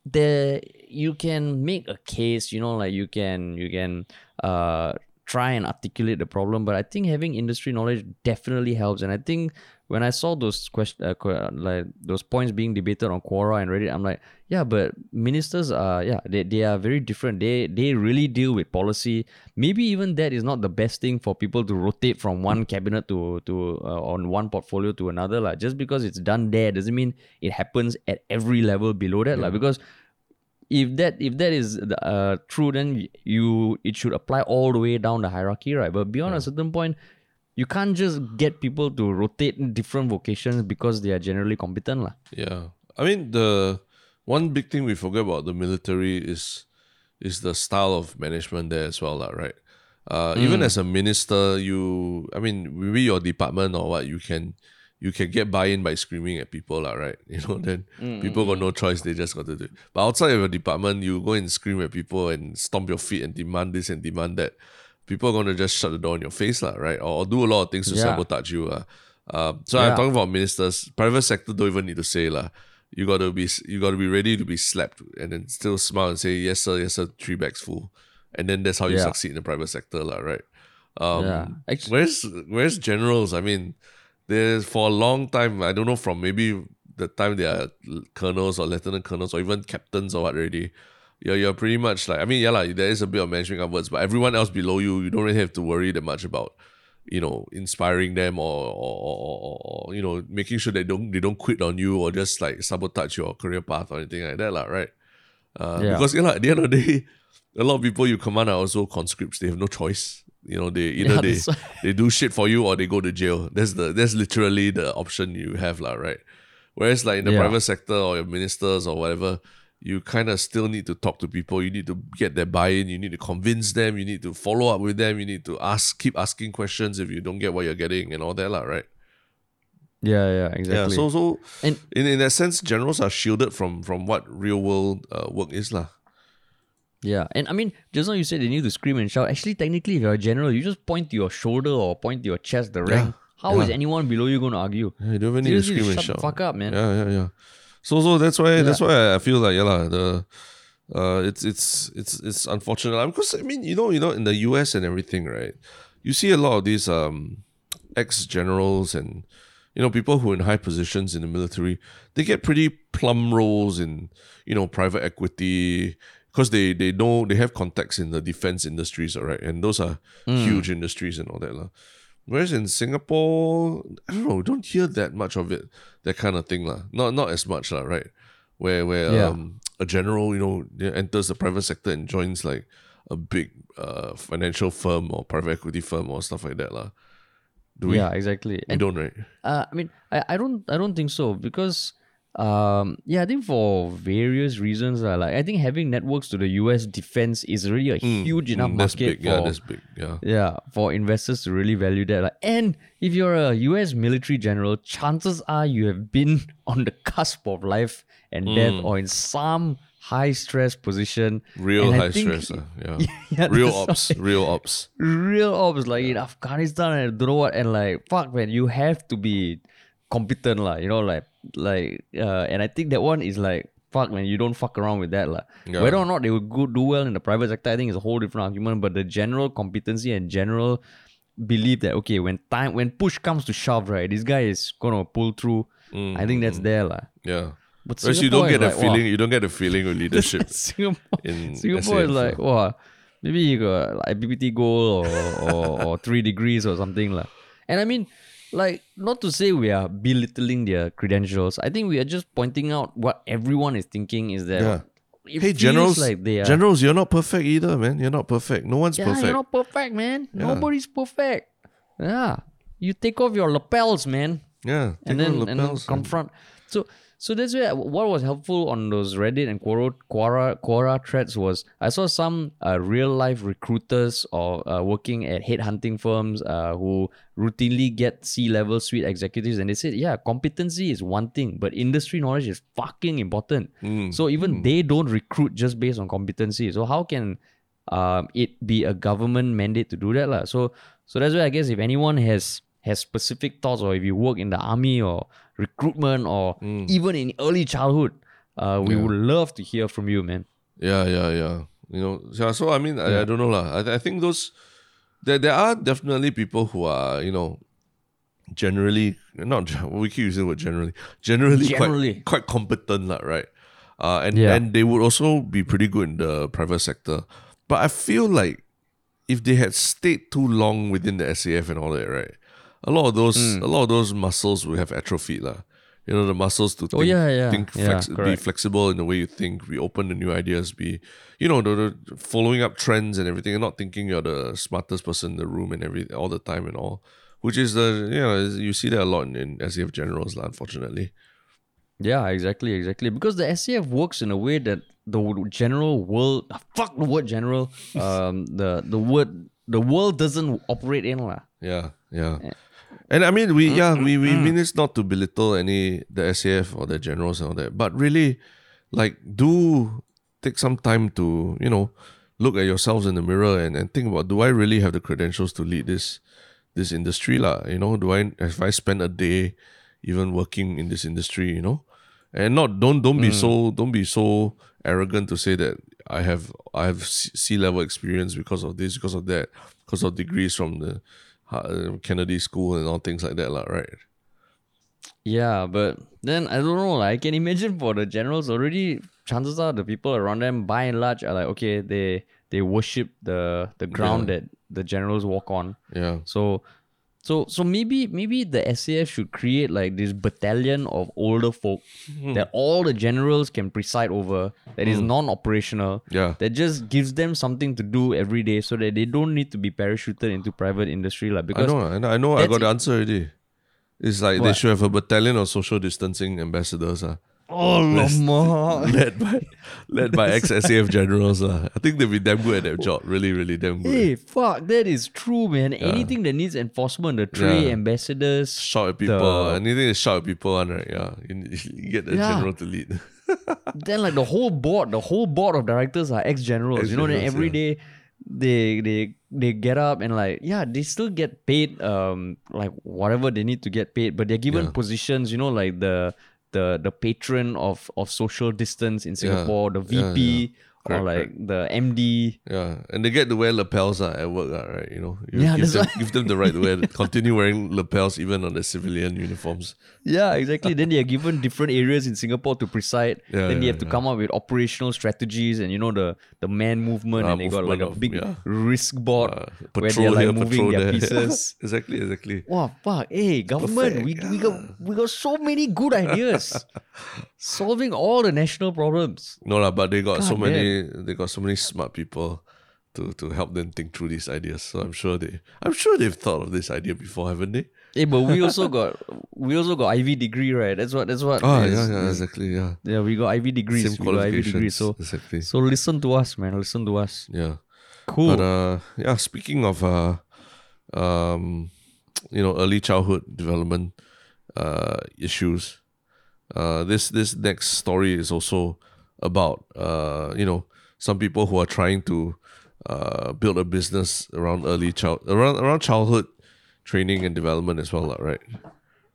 there you can make a case. You know, like you can you can uh, try and articulate the problem. But I think having industry knowledge definitely helps. And I think when I saw those question uh, like those points being debated on Quora and Reddit, I'm like, yeah, but ministers are yeah they, they are very different. They they really deal with policy. Maybe even that is not the best thing for people to rotate from one cabinet to to uh, on one portfolio to another. Like just because it's done there doesn't mean it happens at every level below that. Like because if that if that is uh, true, then you it should apply all the way down the hierarchy, right? But beyond a certain point, you can't just get people to rotate in different vocations because they are generally competent, lah. Yeah. I mean the one big thing we forget about the military is is the style of management there as well, lah, right? Uh, even mm. as a minister, you I mean maybe your department or what you can you can get buy-in by screaming at people, lah, right? You know, then mm, people mm, got no choice, they just got to do it. But outside of your department, you go and scream at people and stomp your feet and demand this and demand that. People are gonna just shut the door in your face, lah, right? Or, or do a lot of things to Yeah. sabotage you. Uh. Uh, so I'm talking about ministers. Private sector don't even need to say lah. You gotta be you gotta be ready to be slapped and then still smile and say yes sir, yes sir, three bags full, and then that's how you Yeah. succeed in the private sector lah, right? Um, Yeah. Actu- Where's where's generals? I mean, there's for a long time. I don't know from maybe the time they are colonels or lieutenant colonels or even captains or what already. You're, you're pretty much like I mean yeah like, there is a bit of management upwards, but everyone else below you, you don't really have to worry that much about you know inspiring them or or, or, or, you know making sure they don't they don't quit on you or just like sabotage your career path or anything like that lah, right? Uh, Yeah. Because you know, at the end of the day, a lot of people you command are also conscripts. They have no choice. You know, they either Yeah, they they do shit for you or they go to jail. That's the that's literally the option you have, lah, right? Whereas like in the Yeah. private sector or your ministers or whatever, you kind of still need to talk to people. You need to get their buy-in. You need to convince them. You need to follow up with them. You need to ask, keep asking questions if you don't get what you're getting and all that, lah, right? Yeah, yeah, exactly. Yeah. So so And- in in that sense, generals are shielded from from what real world uh, work is, lah. Yeah, and I mean, just now you said they need to scream and shout. Actually, technically, if you're a general, you just point to your shoulder or point to your chest, the rank. How is yeah. anyone below you going to argue? Yeah, you don't even need to scream and shut the shout. fuck up, man. Yeah, yeah, yeah. So, so that's why that's why I feel like yeah, lah, the uh, it's it's it's it's unfortunate because I mean you know you know in the U.S. and everything right, you see a lot of these um ex generals and you know people who are in high positions in the military, they get pretty plum roles in you know private equity. Because they they know they have contacts in the defense industries, all right, and those are huge industries and all that lah. Whereas in Singapore, I don't know, don't hear that much of it, that kind of thing lah. Not not as much lah, right? Where where Yeah. um a general, you know, enters the private sector and joins like a big uh financial firm or private equity firm or stuff like that lah. Do we? Yeah, exactly. We And don't, right? Uh, I mean, I, I don't I don't think so because um yeah I think for various reasons uh, like I think having networks to the U.S. defense is really a huge enough Mm, that's market big. Yeah, for that's big. Yeah. yeah for investors to really value that. Like, and if you're a U.S. military general, chances are you have been on the cusp of life and death Mm. or in some high stress position. Real high think- stress. uh, yeah. Yeah, real ops. Real ops. real ops like in Afghanistan and I don't know what and like fuck man you have to be competent lah you know like like uh, and I think that one is like fuck man you don't fuck around with that lah Yeah. whether or not they would go do well in the private sector I think is a whole different argument but the general competency and general belief that okay when time when push comes to shove right this guy is gonna pull through I think that's there lah Yeah. but Whereas you don't get is the like, wow. feeling. You don't get the feeling of leadership. Singapore, in Singapore is SAF, like, wow, maybe you got like BPT goal or, or, or three degrees or something. lah. And I mean, like, not to say we are belittling their credentials. I think we are just pointing out what everyone is thinking is that Yeah. it hey, feels generals. like they are. Generals, you're not perfect either, man. You're not perfect. No one's yeah, perfect. you're not perfect, man. Yeah. Nobody's perfect. Yeah. You take off your lapels, man yeah. and take then out and then lapels confront. So so that's where what was helpful on those Reddit and Quora Quora, Quora threads was I saw some uh, real life recruiters or uh, working at headhunting firms uh, who routinely get C level suite executives and they said yeah competency is one thing but industry knowledge is fucking important. Mm. So even they don't recruit just based on competency. So how can um, it be a government mandate to do that lah? So so that's why I guess if anyone has has specific thoughts or if you work in the army or recruitment or even in early childhood, uh, we would love to hear from you, man. Yeah, yeah, yeah. You know, yeah, so I mean, I, I don't know lah. I, I think those there there are definitely people who are you know generally not we keep using the word generally generally, Generally. quite quite competent lah, right? Uh, and Yeah. and they would also be pretty good in the private sector. But I feel like if they had stayed too long within the SAF and all that, right? A lot of those Hmm. a lot of those muscles will have atrophied lah. You know the muscles to think, Oh, yeah, yeah, think yeah, be flexible in the way you think, be open to new ideas, be you know the, the following up trends and everything, and not thinking you're the smartest person in the room and every all the time and all. Which is the you know you see that a lot in, in SAF generals, lah, unfortunately. Yeah, exactly, exactly. Because the SAF works in a way that the general world, fuck the word general, um, the the word the world doesn't operate in lah. Yeah, yeah. And I mean, we mm, yeah mm, we we mm. mean it's not to belittle any the SAF or the generals and all that, but really, like, do take some time to you know look at yourselves in the mirror and, and think about do I really have the credentials to lead this this industry lah? You know, do I if I spend a day even working in this industry, you know, and not don't don't be so don't be so arrogant to say that I have I have C level experience because of this because of that because of degrees from the Uh, Kennedy School and all things like that, lah, right? Yeah, but then I don't know. Like, I can imagine for the generals already. Chances are the people around them, by and large, are like okay, they they worship the the ground that the generals walk on. Yeah, So, so so maybe maybe the SAF should create like this battalion of older folk that all the generals can preside over. That is non-operational. yeah, That just gives them something to do every day, so that they don't need to be parachuted into private industry, like I because know, I know, I know. I got the answer already. It's like they should have a battalion of social distancing ambassadors, ah, oh, Lama. led by led by ex SAF generals, ah. I think they'll be damn good at their job. Really, really damn good. Hey, fuck, that is true, man. Anything that needs enforcement, the three Yeah. ambassadors. Shout at people. The- Anything to shout at people, on right? Yeah, you, you get the Yeah. general to lead. then like the whole board, the whole board of directors are ex generals. You know, then every yeah. day they they they get up and like yeah, they still get paid um like whatever they need to get paid, but they're given Yeah. positions. You know, like the the the patron of of social distance in Singapore, the Yeah, VP. Or Correct, like the MD. Yeah, and they get to wear lapels uh, at work, uh, right? You know, you Yeah, give, them, give them the right to wear, continue wearing lapels even on their civilian uniforms. Yeah, exactly. then they are given different areas in Singapore to preside. Yeah, then they yeah, have to come up with operational strategies and you know the the man movement Ah, and they got like a big risk board Uh, where patrol they're like here, moving their there. pieces. exactly, exactly. Wow, fuck! Hey, government, we, we got we got so many good ideas, solving all the national problems. No lah, but they got so God many. They got so many smart people to to help them think through these ideas. So I'm sure they, I'm sure they've thought of this idea before, haven't they? Yeah, but we also got we also got Ivy degree, right? That's what that's what. Oh is- yeah, yeah, exactly, yeah. yeah, we got Ivy degrees. Same we Ivy degrees. So exactly. so listen to us, man. Listen to us. Yeah. Cool. But uh, yeah. Speaking of uh, um, you know, early childhood development uh issues. Uh, this this next story is also about uh, you know, some people who are trying to uh build a business around early child around around childhood training and development as well, right?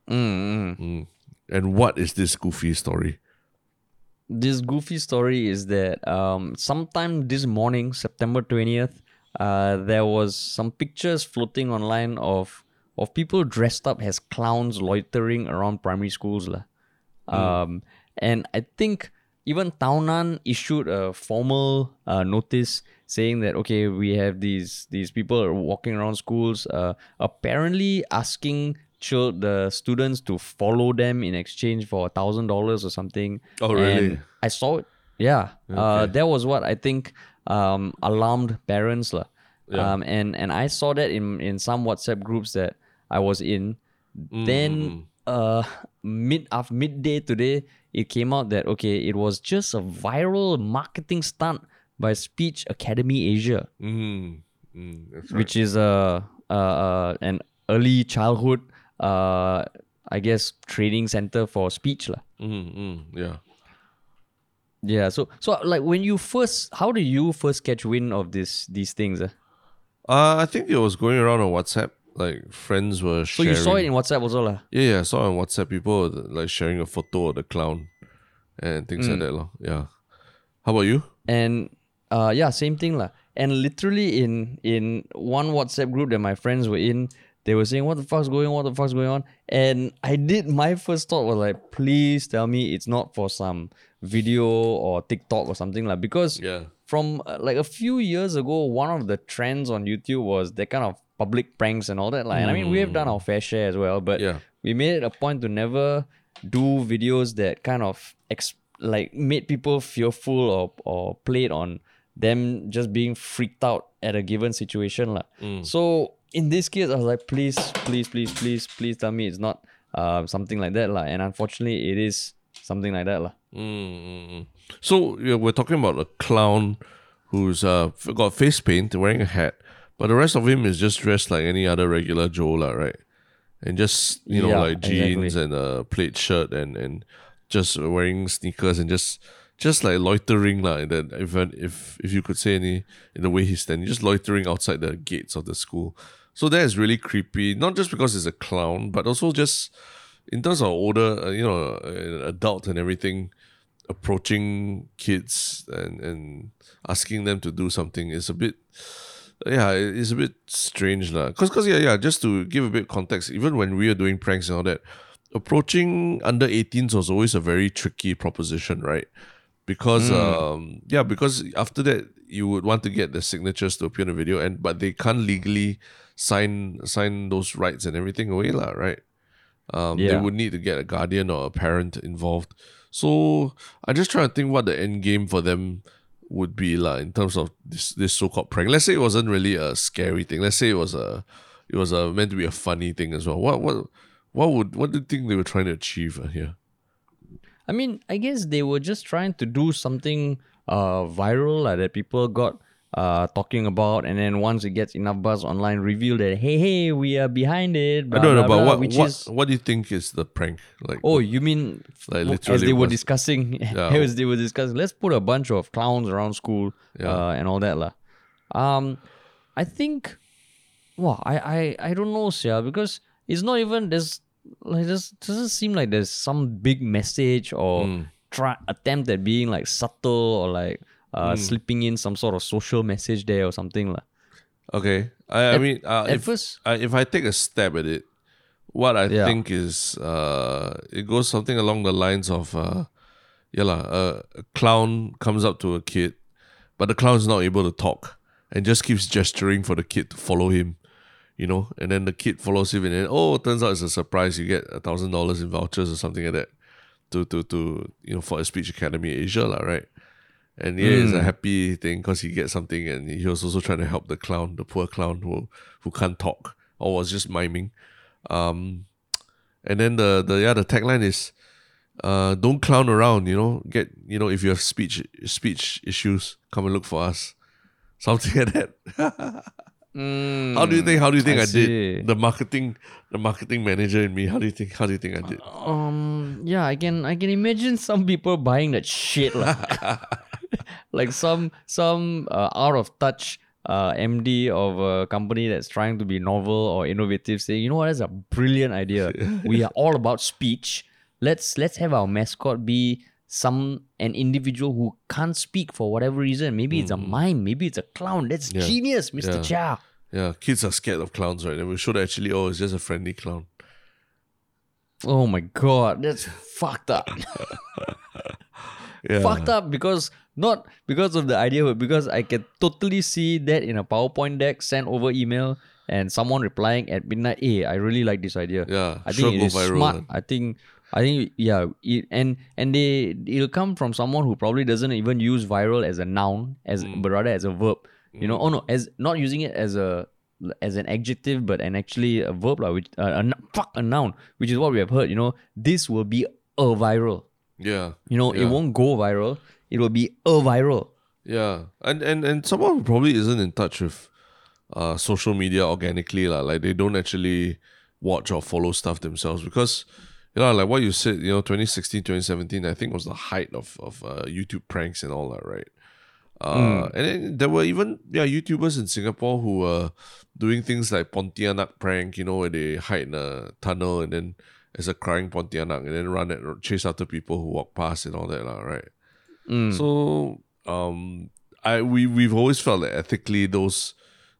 Mm. And what is this goofy story? this goofy story is that um, sometime this morning, September 20th, uh, there was some pictures floating online of of people dressed up as clowns loitering around primary schools. lah. Um, and I think even Tao Nan issued a formal uh, notice saying that okay, we have these these people walking around schools, uh, apparently asking chil- the students to follow them in exchange for a thousand dollars or something. Oh, really? And I saw it. Yeah, uh, that was what I think um, alarmed parents lah. Yeah. Um, and and I saw that in in some WhatsApp groups that I was in. Mm, Then uh mid of midday today, it came out that okay, it was just a viral marketing stunt by Speech Academy Asia, Mm, mm, that's right. which is a uh, uh, an early childhood uh I guess training center for speech lah. Mm, mm, yeah. Yeah, so so like when you first, how do you first catch wind of this these things? eh? Uh, I think it was going around on WhatsApp. Like friends were So sharing. you saw it in WhatsApp also lah. Yeah, yeah, I saw it on WhatsApp. People were like sharing a photo of the clown and things Mm. like that. lor. Yeah. How about you? And uh yeah, same thing lah. And literally in in one WhatsApp group that my friends were in, they were saying, "What the fuck's going on? What the fuck's going on?" And I did. My first thought was like, "Please tell me it's not for some video or TikTok or something like." Because Yeah. from uh, like a few years ago, one of the trends on YouTube was that kind of public pranks and all that. Like, and I mean, we have done our fair share as well, but Yeah. we made it a point to never do videos that kind of ex- like made people fearful or or played on them just being freaked out at a given situation. lah. So in this case, I was like, please, please, please, please, please tell me it's not uh, something like that. And unfortunately, it is something like that. lah. Mm, mm, mm. So yeah, we're talking about a clown who's uh got face paint, wearing a hat, but the rest of him is just dressed like any other regular Joe, lah, right? And just you know Yeah, like jeans exactly. and a plaid shirt and and just wearing sneakers and just just like loitering like that. If if if you could say any in the way he's standing, just loitering outside the gates of the school. So that is really creepy. Not just because he's a clown, but also just in terms of older, uh, you know, uh, adult and everything, approaching kids and and asking them to do something is a bit, yeah, it's a bit strange lah. Cause, cause yeah, yeah. Just to give a bit of context, even when we are doing pranks and all that, approaching under 18s was always a very tricky proposition, right? Because um yeah, because after that you would want to get the signatures to appear in the video, and but they can't legally sign sign those rights and everything away, lah, right? Um, they would need to get a guardian or a parent involved. So I just try to think what the end game for them would be like in terms of this this so called prank. Let's say it wasn't really a scary thing. Let's say it was a it was a meant to be a funny thing as well. What what what would what do you think they were trying to achieve uh, here? I mean, I guess they were just trying to do something uh viral like that people got uh, talking about, and then once it gets enough buzz online, reveal that hey, hey, we are behind it. Blah, I don't know, blah, but blah, what which what, is what do you think is the prank? Like, oh, you mean Like, as literally they were was- discussing, Yeah. as they were discussing, let's put a bunch of clowns around school Yeah. uh, and all that lah. Um, I think, wow, I I I don't know, Sia, because it's not even there's like this doesn't seem like there's some big message or Hmm. try attempt at being like subtle or like uh, Hmm. slipping in some sort of social message there or something lah. okay, I, I At- mean, uh, At if first, I, if I take a stab at it, what I Yeah. think is uh, it goes something along the lines of uh, yeah lah, uh, a clown comes up to a kid, but the clown is not able to talk and just keeps gesturing for the kid to follow him, you know, and then the kid follows him and then oh, it turns out it's a surprise. You get a thousand dollars in vouchers or something like that to to to you know for a speech academy Asia lah, right? And yeah, it's a happy thing because he gets something, and he was also trying to help the clown, the poor clown who who can't talk or was just miming. Um, and then the the yeah the tagline is, uh, don't clown around. You know, get you know if you have speech speech issues, come and look for us. Something like that. How do you think? How do you think I I, did? The marketing, the marketing manager in me. How do you think? How do you think I did? Um, yeah, I can I can imagine some people buying that shit lah. like some some uh, out of touch uh, MD of a company that's trying to be novel or innovative saying, you know what, that's a brilliant idea. we are all about speech. Let's let's have our mascot be some an individual who can't speak for whatever reason. Maybe it's a mime, maybe it's a clown. That's Yeah. genius, Mr. Yeah. Chia. Yeah, kids are scared of clowns, right? And we should actually, oh, it's just a friendly clown. Oh my god, that's fucked up. Yeah. fucked up because not because of the idea, but because I can totally see that in a PowerPoint deck sent over email and someone replying at midnight. Hey, I really like this idea. Yeah, I think it go is viral smart. I think I think yeah, it, and and they it'll come from someone who probably doesn't even use viral as a noun as Mm. but rather as a verb. You know, oh no, as not using it as a as an adjective, but an actually a verb like which uh, a, fuck a noun, which is what we have heard. You know, this will be a viral. Yeah. You know, Yeah. it won't go viral. It will be a viral. Yeah, and and and someone who probably isn't in touch with uh social media organically, lah. Like they don't actually watch or follow stuff themselves because you know, like what you said, you know, 2016, 2017, I think was the height of of uh, YouTube pranks and all that, right? Uh, and then there were even yeah YouTubers in Singapore who were doing things like Pontianak prank, you know, where they hide in a tunnel and then as a crying Pontianak and then run and chase after people who walk past and all that, lah, right? So um I we we've always felt that ethically those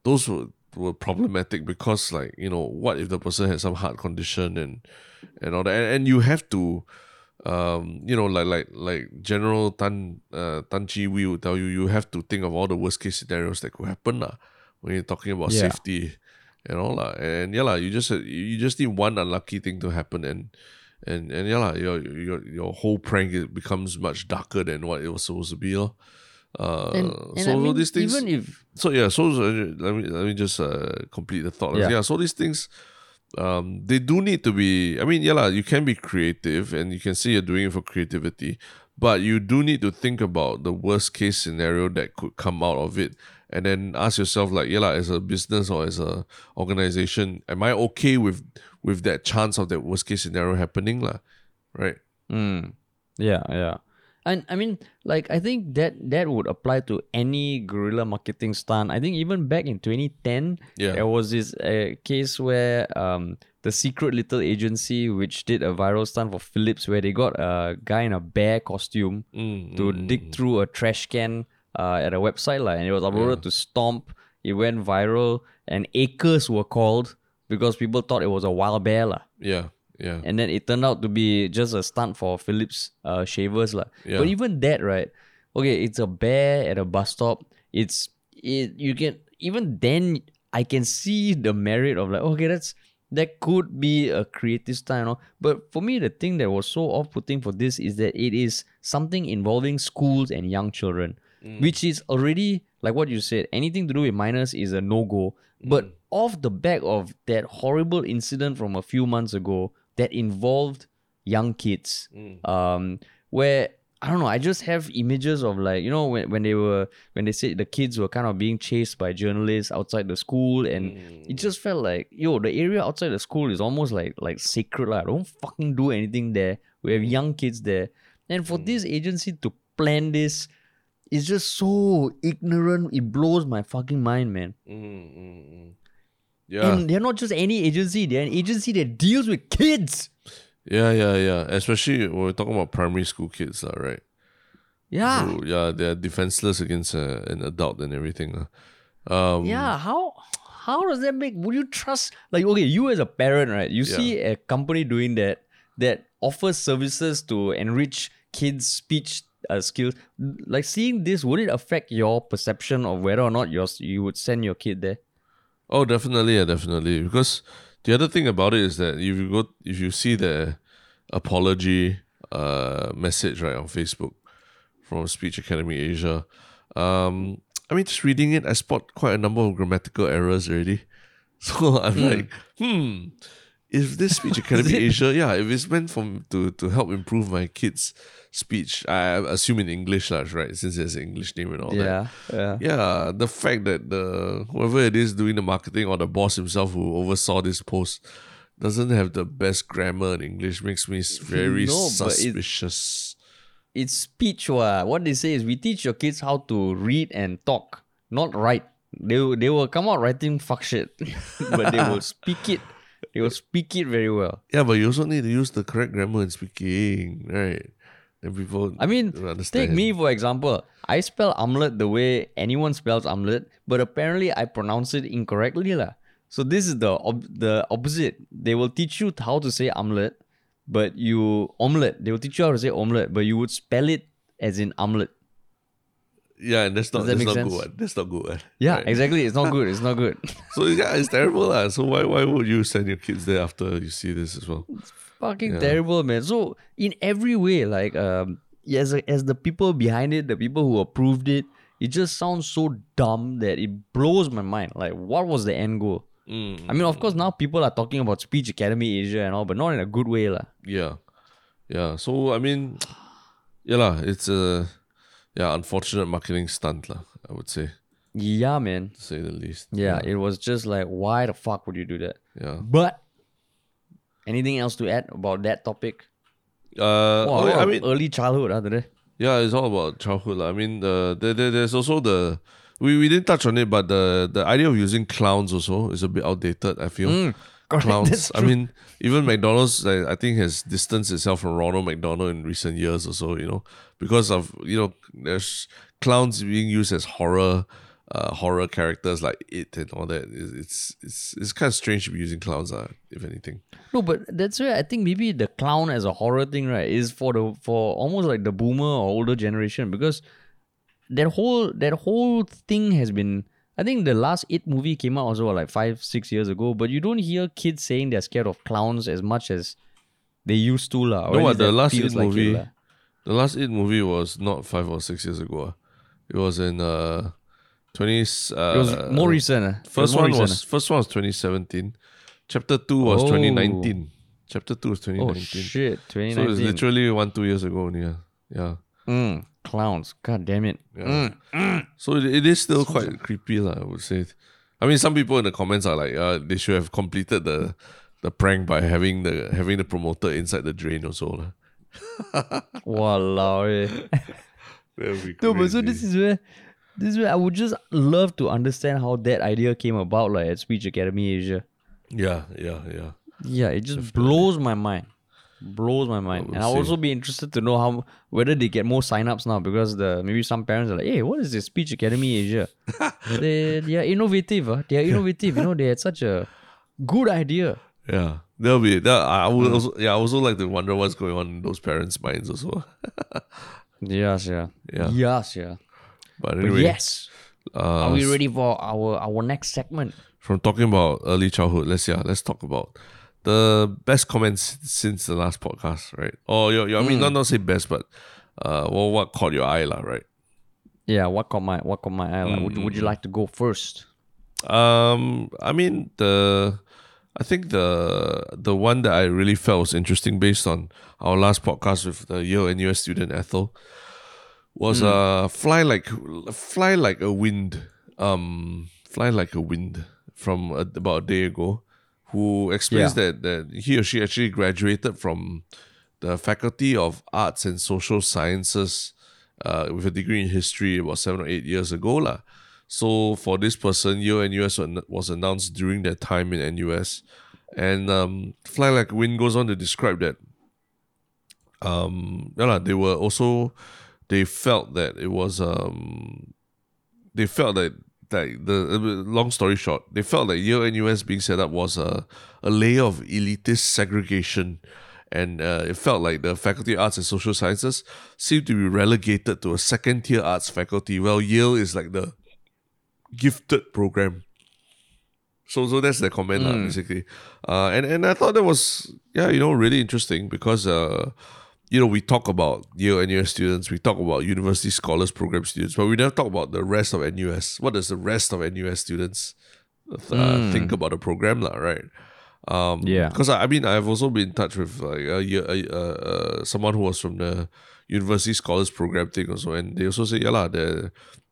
those were were problematic because like you know what if the person had some heart condition and and all that and, and you have to um you know like like like general tan uh, Tan Chee Wee would tell you you have to think of all the worst case scenarios that could happen lah, when you're talking about Yeah. safety and all lah. and yeah lah, you just you just need one unlucky thing to happen and and and yeah lah, your your your whole prank it becomes much darker than what it was supposed to be lor. Uh, And, and so I mean, these things even if so yeah, so uh, let me let me just uh, complete the thought. Yeah. Yeah. so these things, um, they do need to be. I mean, yeah, lah, you can be creative, and you can say you're doing it for creativity, but you do need to think about the worst case scenario that could come out of it, and then ask yourself, like, yeah, lah, as a business or as a organization, am I okay with with that chance of that worst case scenario happening, lah? Right? Mm. Yeah, yeah. And I mean, like I think that that would apply to any guerrilla marketing stunt. I think even back in 2010, Yeah. there was this uh, case where um the secret little agency which did a viral stunt for Philips where they got a guy in a bear costume Mm, to dig through a trash can uh, at a website like, and it was uploaded to Stomp. It went viral and ACRES were called because people thought it was a wild bear lah Yeah, yeah, and then it turned out to be just a stunt for Philips uh, shavers lah. Yeah. But even that, right? Okay, it's a bear at a bus stop. It's it. You can even then I can see the merit of like okay, that's that could be a creative style, you know? But for me, the thing that was so off-putting for this is that it is something involving schools and young children, which is already like what you said. Anything to do with minors is a no-go. But mm. off the back of that horrible incident from a few months ago that involved young kids, mm. um, where I don't know. I just have images of like you know when, when they were when they said the kids were kind of being chased by journalists outside the school, and it mm. just felt like yo the area outside the school is almost like like sacred like Don't fucking do anything there. We have young kids there, and for this agency to plan this, it's just so ignorant. It blows my fucking mind, man. Mm, mm, mm. Yeah, And they're not just any agency; they're an agency that deals with kids. yeah, yeah, yeah. Especially when we're talking about primary school kids, right? Yeah. Who, yeah, they're defenseless against uh, an adult and everything. lah. Um, Yeah, how how does that make would you trust like okay, you as a parent, right? You see a company doing that that offers services to enrich kids' speech uh, skills. Like seeing this, would it affect your perception of whether or not your you would send your kid there? Oh, definitely, yeah, definitely. Because the other thing about it is that if you go, if you see the apology uh message right on Facebook from Speech Academy Asia, um, I mean, just reading it, I spot quite a number of grammatical errors already. So I'm like, hmm, if this Speech Academy? Asia, yeah, if it's meant for to to help improve my kids' speech, I assume in English, lah, right? Since there's an English name and all that yeah, yeah. yeah, the fact that the whoever it is doing the marketing or the boss himself who oversaw this post doesn't have the best grammar in English makes me very No, but it- suspicious. It's speech. Wa. What they say is we teach your kids how to read and talk, not write. They they will come out writing fuck shit, but they will speak it. They will speak it very well. Yeah, but you also need to use the correct grammar in speaking, right? Then people I mean, take me for example. I spell omelette the way anyone spells omelette, but apparently I pronounce it incorrectly lah. So this is the ob- the opposite. They will teach you how to say omelette, but you omelette. They will teach you how to say omelette, but you would spell it as in omelette. Yeah, and that's not that that's make not sense? good. One. That's not good. One. Yeah, Right. exactly. It's not good. It's not good. So yeah, it's terrible. lah. So why why would you send your kids there after you see this as well? Fucking Yeah. terrible, man. So in every way, like um, as as the people behind it, the people who approved it, it just sounds so dumb that it blows my mind. Like, what was the end goal? Mm, I mean, of course, now people are talking about Speech Academy Asia and all, but not in a good way, lah. Yeah, yeah. So I mean, yeah lah. It's a yeah unfortunate marketing stunt lah. I would say, Yeah, man. to say the least. Yeah, it was just like, why the fuck would you do that? Yeah. But anything else to add about that topic? Uh, Wow, oh, I mean, early childhood, huh, today. yeah, it's all about childhood. lah. I mean, uh, there, there, there's also the we, we didn't touch on it, but the the idea of using clowns also is a bit outdated. I feel Mm, correct, clowns. I mean, even McDonald's, I, I think, has distanced itself from Ronald McDonald in recent years or so. You know, because of you know, there's clowns being used as horror. Uh, horror characters like it and all that. It's it's it's, it's kind of strange to be using clowns, uh, if anything. No, but that's where I think maybe the clown as a horror thing, right, is for the for almost like the boomer or older generation because that whole that whole thing has been. I think the last It movie came out also like five six years ago, but you don't hear kids saying they're scared of clowns as much as they used to lah. No, what, the last It like movie- lah. The last It movie was not five or six years ago. ah. It was in uh, twenty. Uh, It was more recent. ah. It was First more one recent, was first one was twenty seventeen. Chapter two was Oh. twenty nineteen. Chapter two was twenty ah. Oh nineteen. shit! Twenty so it's literally one two years ago only. Yeah. yeah. Mm, clowns. God damn it. Yeah. So it, it is still quite creepy, lah. I would say. I mean, some people in the comments are like, uh, they should have completed the the prank by having the having the promoter inside the drain also, lah. Eh. Be No, but so this is where this is where I would just love to understand how that idea came about, like at Speech Academy Asia. Yeah, yeah, yeah. Yeah, it just blows my mind. Blows my mind. we'll and I'll see. also be interested to know how whether they get more sign-ups now because the maybe some parents are like, hey, what is this Speech Academy Asia? they they are innovative, uh. they are innovative, you know, they had such a good idea. Yeah, that'll be that. I I Hmm. would also, yeah, I also like to wonder what's going on in those parents' minds also. Yes, yeah. Yeah. Yes, yeah. But But anyway, yes. uh, Are we ready for our our next segment? from talking about early childhood, let's yeah, let's talk about the best comments since the last podcast, right? Or your, your I Hmm. mean, not not say best, but uh, well, what caught your eye, lah, right? Yeah, what caught my what caught my eye? Like, would, would you like to go first? Um, I mean the, I think the the one that I really felt was interesting based on our last podcast with the Yale NUS student Ethel was uh fly like fly like a wind um fly like a wind from a, about a day ago who explains Yeah. that that he or she actually graduated from the faculty of arts and social sciences uh, with a degree in history about seven or eight years ago lah. So for this person, Yale NUS was- announced during their time in NUS, and um, Fly Like Wind goes on to describe that. Um, yeah, they were also they felt that it was um, they felt that like the long story short, they felt that Yale NUS being set up was a a layer of elitist segregation. And uh, it felt like the Faculty of Arts and Social Sciences seemed to be relegated to a second tier arts faculty, while Yale is like the gifted program. So so that's the comment lah, basically. Uh, and and I thought that was yeah you know really interesting because uh you know we talk about Yale NUS students, we talk about University Scholars Program students, but we never talk about the rest of NUS. What does the rest of NUS students uh, think about the program lah, right? Um, Yeah. Because I, I mean I've also been in touch with like a, a, uh, uh, someone who was from the University Scholars Program thing also, and they also say yeah lah,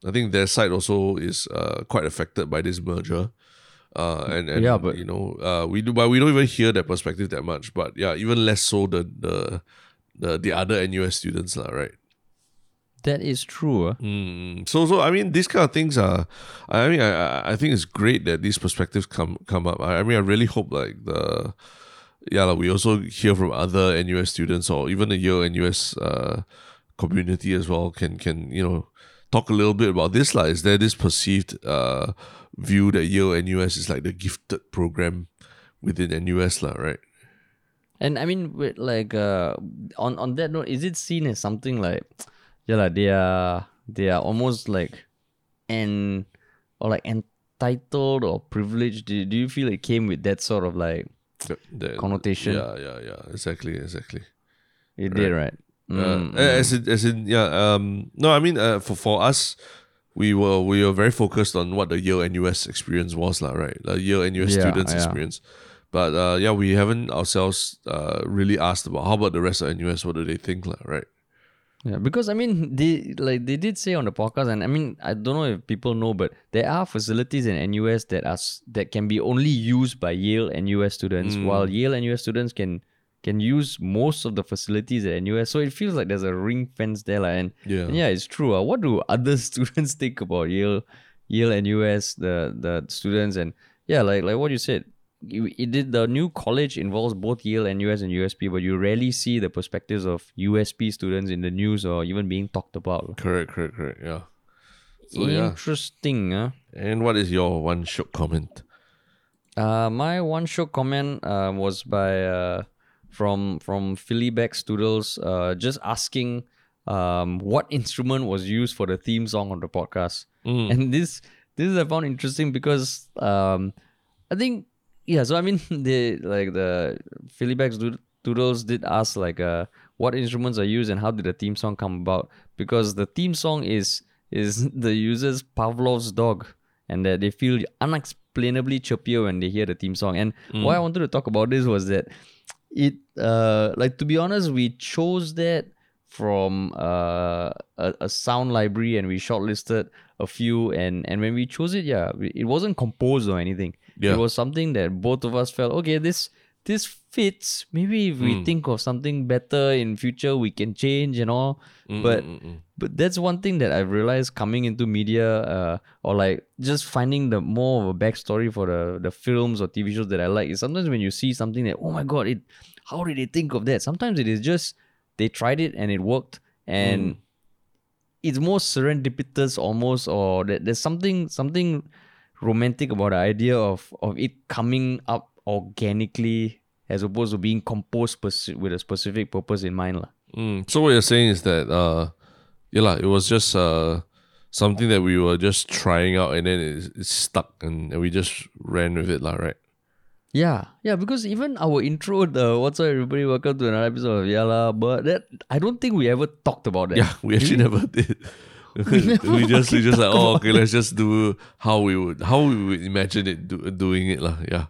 I think their side also is uh, quite affected by this merger. Uh, and, and Yeah, but- you know, uh, we do, but we don't even hear that perspective that much. But yeah, even less so the the the, the other NUS students, lah, right? That is true. ah. Mm, so so I mean, these kind of things are. I mean, I I- I think it's great that these perspectives come come up. I, I mean, I really hope like the yeah, like we also hear from other NUS students or even the Yale NUS uh, community as well. Can can you know talk a little bit about this? Like, is there this perceived uh, view that Yale NUS is like the gifted program within NUS, lah, right? And I mean, with like uh, on on that note, is it seen as something like, yeah, like they are they are almost like, and or like entitled or privileged? Do, do you feel it came with that sort of like The- the- Connotation. Yeah, yeah, yeah. Exactly, exactly. it did right? Uh, Mm, as in, as in, yeah. Um, no, I mean, uh, for for us, we were we were very focused on what the Yale NUS experience was, lah, right? The Yale NUS Yeah, students yeah. experience. But uh, yeah, we haven't ourselves uh, really asked about how about the rest of NUS? What do they think, lah, right? Yeah, because I mean, they like they did say on the podcast, and I mean, I don't know if people know, but there are facilities in NUS that are that can be only used by Yale NUS students, while Yale NUS students can can use most of the facilities at NUS. So it feels like there's a ring fence there, like, and Yeah. and yeah, it's true. Uh, what do other students think about Yale, Yale NUS, the the students, and yeah, like like what you said. You, it did the new college involves both Yale NUS and USP, but you rarely see the perspectives of USP students in the news or even being talked about. Correct, correct, correct. Yeah. So yeah. Interesting, huh? And what is your one short comment? Uh, my one short comment uh, was by uh, from from Pillybaxtoodles, uh, just asking um, what instrument was used for the theme song on the podcast. And this this I found interesting because um, I think yeah. So I mean, they like the Pillybaxtoodles did ask like uh, what instruments are used and how did the theme song come about? Because the theme song is is the user's Pavlov's dog and that they feel unexplainably chirpier when they hear the theme song. And why I wanted to talk about this was that it uh like to be honest, we chose that from uh, a, a sound library and we shortlisted a few and and when we chose it, yeah, it wasn't composed or anything. Yeah. It was something that both of us felt okay. This this fits. Maybe if we hmm. think of something better in future, we can change and all. Mm, but mm, mm, but that's one thing that I've realized coming into media, uh, or like just finding the more of a backstory for the the films or TV shows that I like is sometimes when you see something that oh my god, it how did they think of that? Sometimes it is just they tried it and it worked and it's more serendipitous almost or that there's something something romantic about the idea of of it coming up organically as opposed to being composed with a specific purpose in mind lah. Mm, so what you're saying is that uh yeah lah, it was just uh something that we were just trying out and then it, it stuck and, and we just ran with it lah, right? Yeah, yeah, because even our intro, the what's up, everybody, welcome to another episode of Yah Lah But that I don't think we ever talked about that. Yeah, we actually never did. we just we just like oh okay let's just do how we would how we would imagine it do, doing it lah. Yeah.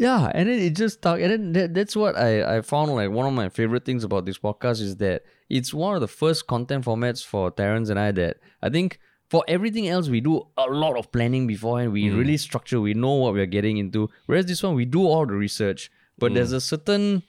Yeah, and then it just stuck. And then that, that's what I, I found like one of my favorite things about this podcast is that it's one of the first content formats for Terrence and I that I think for everything else we do a lot of planning beforehand. We mm. really structure, we know what we're getting into. Whereas this one we do all the research, but mm. there's a certain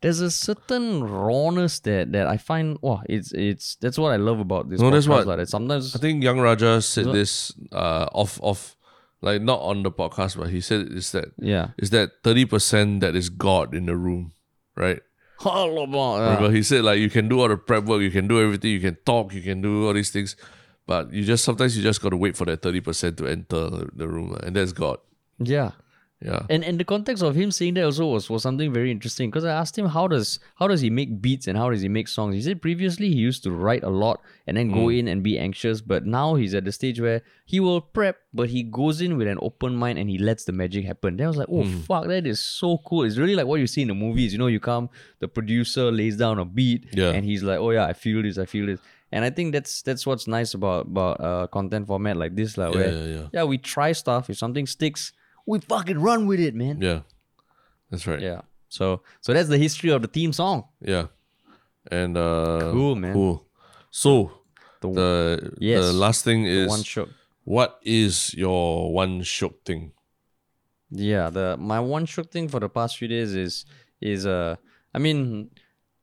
there's a certain rawness that that I find wow, it's it's that's what I love about this No, that's podcast. what- lah, that sometimes I think Yung Raja said this uh, off off like not on the podcast, but he said is that yeah. is that thirty percent that is God in the room, right? Yeah. Remember, he said like you can do all the prep work, you can do everything, you can talk, you can do all these things, but you just sometimes you just got to wait for that thirty percent to enter the- room, and that's God. Yeah. Yeah. And and the context of him saying that also was, was something very interesting because I asked him how does how does he make beats and how does he make songs. He said previously he used to write a lot and then go mm. in and be anxious, but now he's at the stage where he will prep, but he goes in with an open mind and he lets the magic happen. Then I was like, oh mm. fuck, that is so cool. It's really like what you see in the movies. You know, you come, the producer lays down a beat, Yeah. and he's like, oh yeah, I feel this, I feel this. And I think that's that's what's nice about about uh, content format like this, like, Yeah, where yeah, yeah. yeah, we try stuff. If something sticks, we fucking run with it, man. Yeah. That's right. Yeah. So so that's the history of the theme song. Yeah. And uh Cool, man. Cool. So The, the Yes. the last thing is one shiok. what is your one shiok thing? Yeah. The my one shiok thing for the past few days is is uh I mean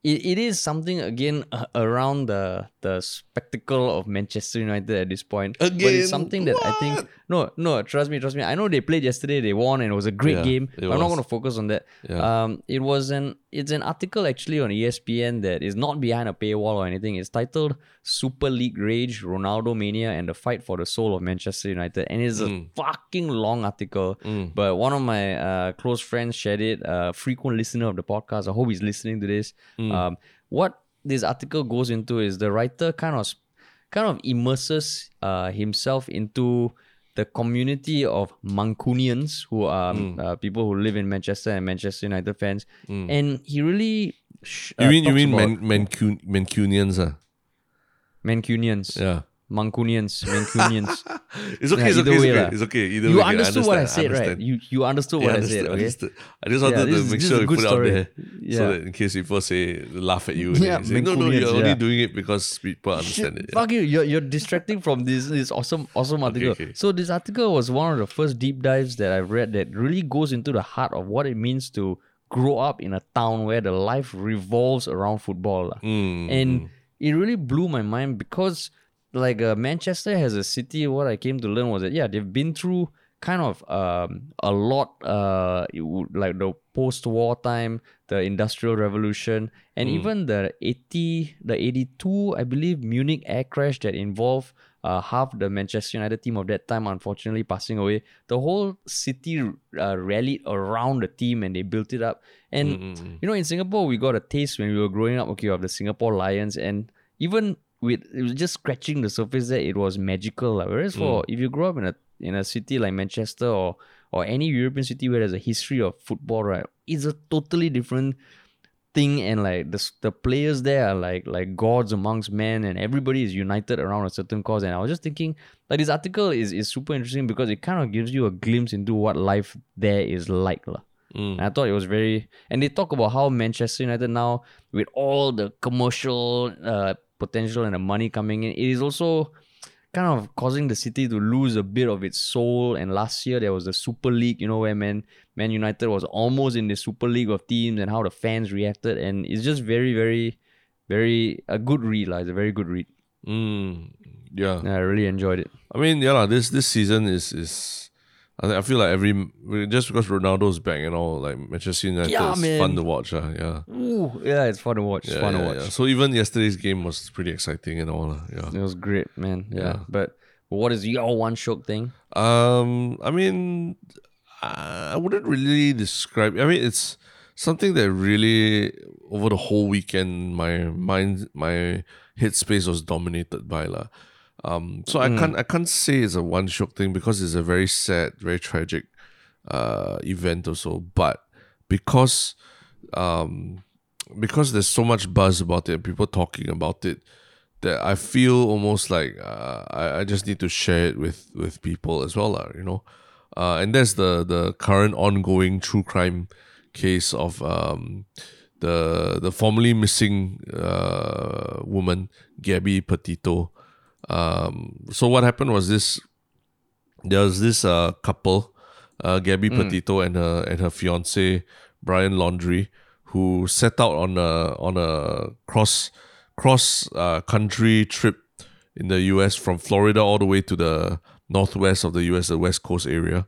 it, it is something again uh, around the the spectacle of Manchester United at this point. Again, but it's something that I think no no trust me trust me. I know they played yesterday. They won and it was a great Yeah, game. I'm not going to focus on that. Yeah. Um, it was an it's an article actually on ESPN that is not behind a paywall or anything. It's titled "Super League Rage: Ronaldo Mania and the Fight for the Soul of Manchester United," and it's a Mm. fucking long article. But one of my uh, close friends shared it. a frequent listener of the podcast. I hope he's listening to this. Mm. Um, what this article goes into is the writer kind of kind of immerses uh, himself into the community of Mancunians, who are Mm. uh, people who live in Manchester and Manchester United fans, and he really. Sh- You uh, mean you mean Man, Mancun, Mancunians? Uh? Mancunians, Yeah. Mancunians, Mancunians. It's okay, Yeah, it's okay, way it's okay. It's okay. Either you way, I understood what I said, right? understand. You you understood Yeah, what I understood, said, okay? understood. I just wanted Yeah, to make sure we good put it out story. there so that in case people say laugh at you, Yeah, say, no, no, you're only yeah. doing it because people understand it. Yeah. Fuck you, you're, you're distracting from this this awesome awesome article. okay. So this article was one of the first deep dives that I've read that really goes into the heart of what it means to grow up in a town where the life revolves around football. Mm, And it really blew my mind because like uh, Manchester has a city what I came to learn was that yeah, they've been through kind of um, a lot uh like the post-war time the industrial revolution and even the 80 the 82 i believe munich air crash that involved uh, half the manchester united team of that time unfortunately passing away. The whole city uh, rallied around the team and they built it up. And you know in singapore we got a taste when we were growing up okay of the singapore lions and even with it was just scratching the surface that it was magical lah. whereas for if you grow up in a in a city like manchester or or any european city where there's a history of football right it's a totally different thing and like the, the players there are like like gods amongst men and everybody is united around a certain cause and i was just thinking like this article is, is super interesting because it kind of gives you a glimpse into what life there is like lah. mm. And I thought it was very, and they talk about how Manchester United now, with all the commercial uh, potential and the money coming in, it is also kind of causing the city to lose a bit of its soul. And last year there was the Super League, you know, where Man Man United was almost in the Super League of teams, and how the fans reacted, and it's just very, very, very a good read, like it's a very good read. Mm, yeah. And I really enjoyed it. I mean, yeah, this this season is is. I, I feel like every just because Ronaldo's back and all, like Manchester United Yeah, is man. fun to watch. Uh, yeah, Ooh, yeah, it's fun to watch. It's yeah, fun yeah, to watch. yeah. So even yesterday's game was pretty exciting and all. Uh, yeah. It was great, man. Yeah. Yeah. But what is your one shiok thing? Um, I mean, I wouldn't really describe. I mean, it's something that really over the whole weekend, my mind, my headspace was dominated by lah. Um, so I can't, I can't say it's a one shiok thing because it's a very sad, very tragic, uh, event also. But because, um, because there's so much buzz about it, people talking about it, that I feel almost like uh, I, I just need to share it with with people as well, lah, you know. uh, and that's the the current ongoing true crime case of um, the the formerly missing uh, woman Gabby Petito. Um, so what happened was this: there was this uh, couple, uh, Gabby Mm. Petito and her and her fiance Brian Laundrie, who set out on a on a cross cross uh, country trip in the U.S. from Florida all the way to the northwest of the U.S., the West Coast area,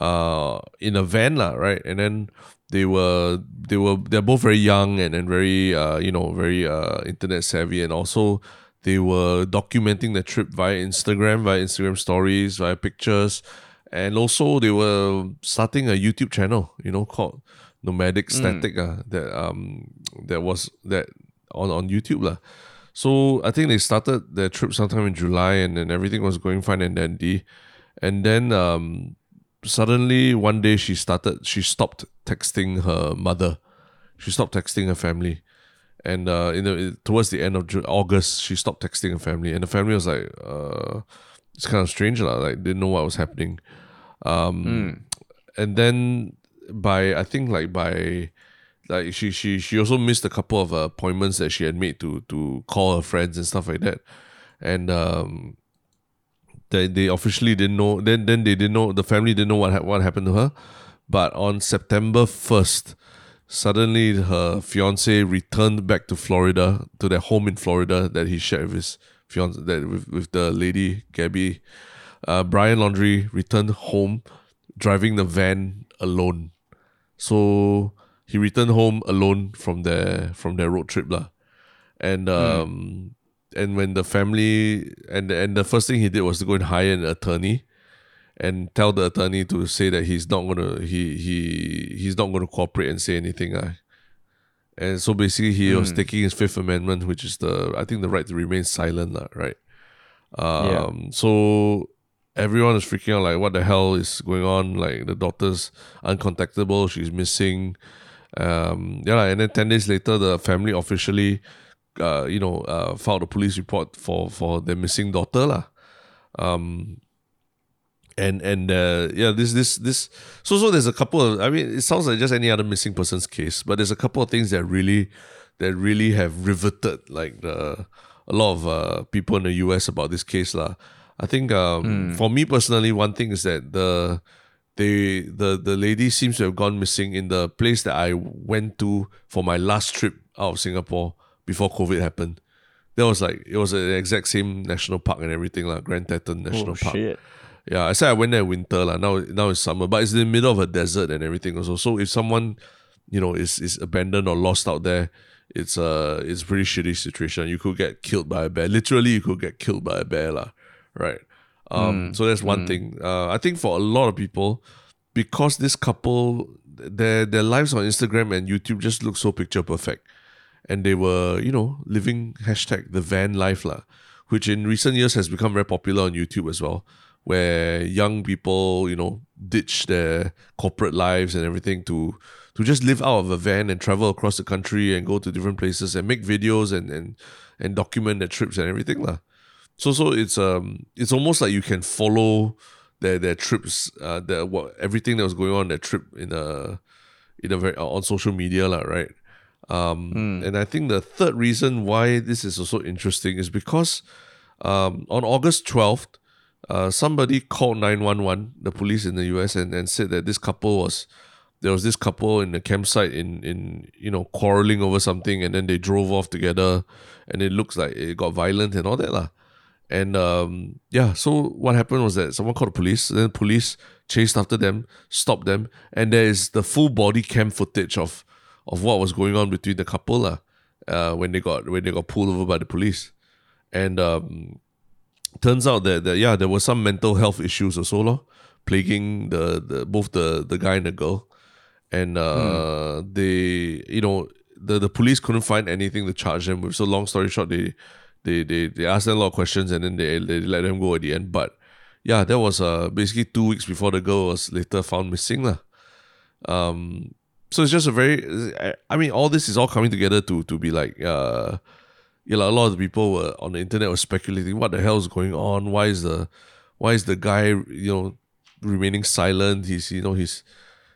uh, in a van, lah, right? And then they were they were they're both very young and and very uh, you know very uh, internet savvy, and also they were documenting the trip via Instagram, via Instagram stories, via pictures, and also they were starting a YouTube channel, you know, called Nomadic Statik, uh, that um that was that on on YouTube lah. So I think they started their trip sometime in July, and then everything was going fine and dandy, and then um suddenly one day she started she stopped texting her mother, she stopped texting her family, and uh in the towards the end of August she stopped texting her family, and the family was like uh it's kind of strange lah, like didn't know what was happening, um and then by I think like by like she she she also missed a couple of uh, appointments that she had made to to call her friends and stuff like that, and um, they they officially didn't know. Then then they didn't know. The family didn't know what ha- what happened to her, but on September first, suddenly her fiance returned back to Florida to their home in Florida that he shared with his fiance that with with the lady Gabby. Uh, Brian Laundrie returned home, driving the van alone. So he returned home alone from their from their road trip lah. And um and when the family and and the first thing he did was to go and hire an attorney and tell the attorney to say that he's not gonna he he he's not gonna cooperate and say anything. Uh. And so basically he was taking his Fifth Amendment, which is the I think the right to remain silent, lah, right? Um so everyone is freaking out like what the hell is going on? Like the daughter's uncontactable, she's missing. Um yeah, and then ten days later the family officially uh, you know, uh, filed a police report for for their missing daughter, lah. Um, and and uh, yeah, this this this so so there's a couple of I mean it sounds like just any other missing persons case, but there's a couple of things that really that really have riveted like the a lot of uh, people in the US about this case, lah. I think um, for me personally, one thing is that the they the the lady seems to have gone missing in the place that I went to for my last trip out of Singapore before COVID happened. That was like it was the exact same national park and everything like Grand Teton National Oh Park. shit. Yeah, I said I went there in winter lah. Now now it's summer, but it's in the middle of a desert and everything also. So if someone, you know, is is abandoned or lost out there, it's a it's a pretty shitty situation. You could get killed by a bear. Literally, you could get killed by a bear lah. Right. Um. So that's one thing. Uh, I think for a lot of people, because this couple, their their lives on Instagram and YouTube just look so picture perfect and they were, you know, living hashtag the van life lah, which in recent years has become very popular on YouTube as well, where young people, you know, ditch their corporate lives and everything to to just live out of a van and travel across the country and go to different places and make videos and and and document their trips and everything lah. So so it's um it's almost like you can follow their their trips, uh, the what everything that was going on their trip in a in a very on social media lah, right? Um, And I think the third reason why this is also interesting is because um, on August 12th, uh, somebody called 911, the police in the US, and, and said that this couple was, there was this couple in the campsite in, in, you know, quarreling over something, and then they drove off together, and it looks like it got violent and all that. lah. And um, yeah, so what happened was that someone called the police, then the police chased after them, stopped them, and there is the full body cam footage of of what was going on between the couple lah, uh, when they got when they got pulled over by the police. And um, turns out that, that yeah, there were some mental health issues or so lor, plaguing the, the both the, the guy and the girl. And uh, they you know, the, the police couldn't find anything to charge them with. So long story short, they they they, they asked them a lot of questions and then they, they let them go at the end. But yeah, that was uh basically two weeks before the girl was later found missing. lah. Um so it's just a very I mean all this is all coming together to to be like uh you know a lot of the people were on the internet were speculating what the hell is going on why is the why is the guy you know remaining silent. He's you know he's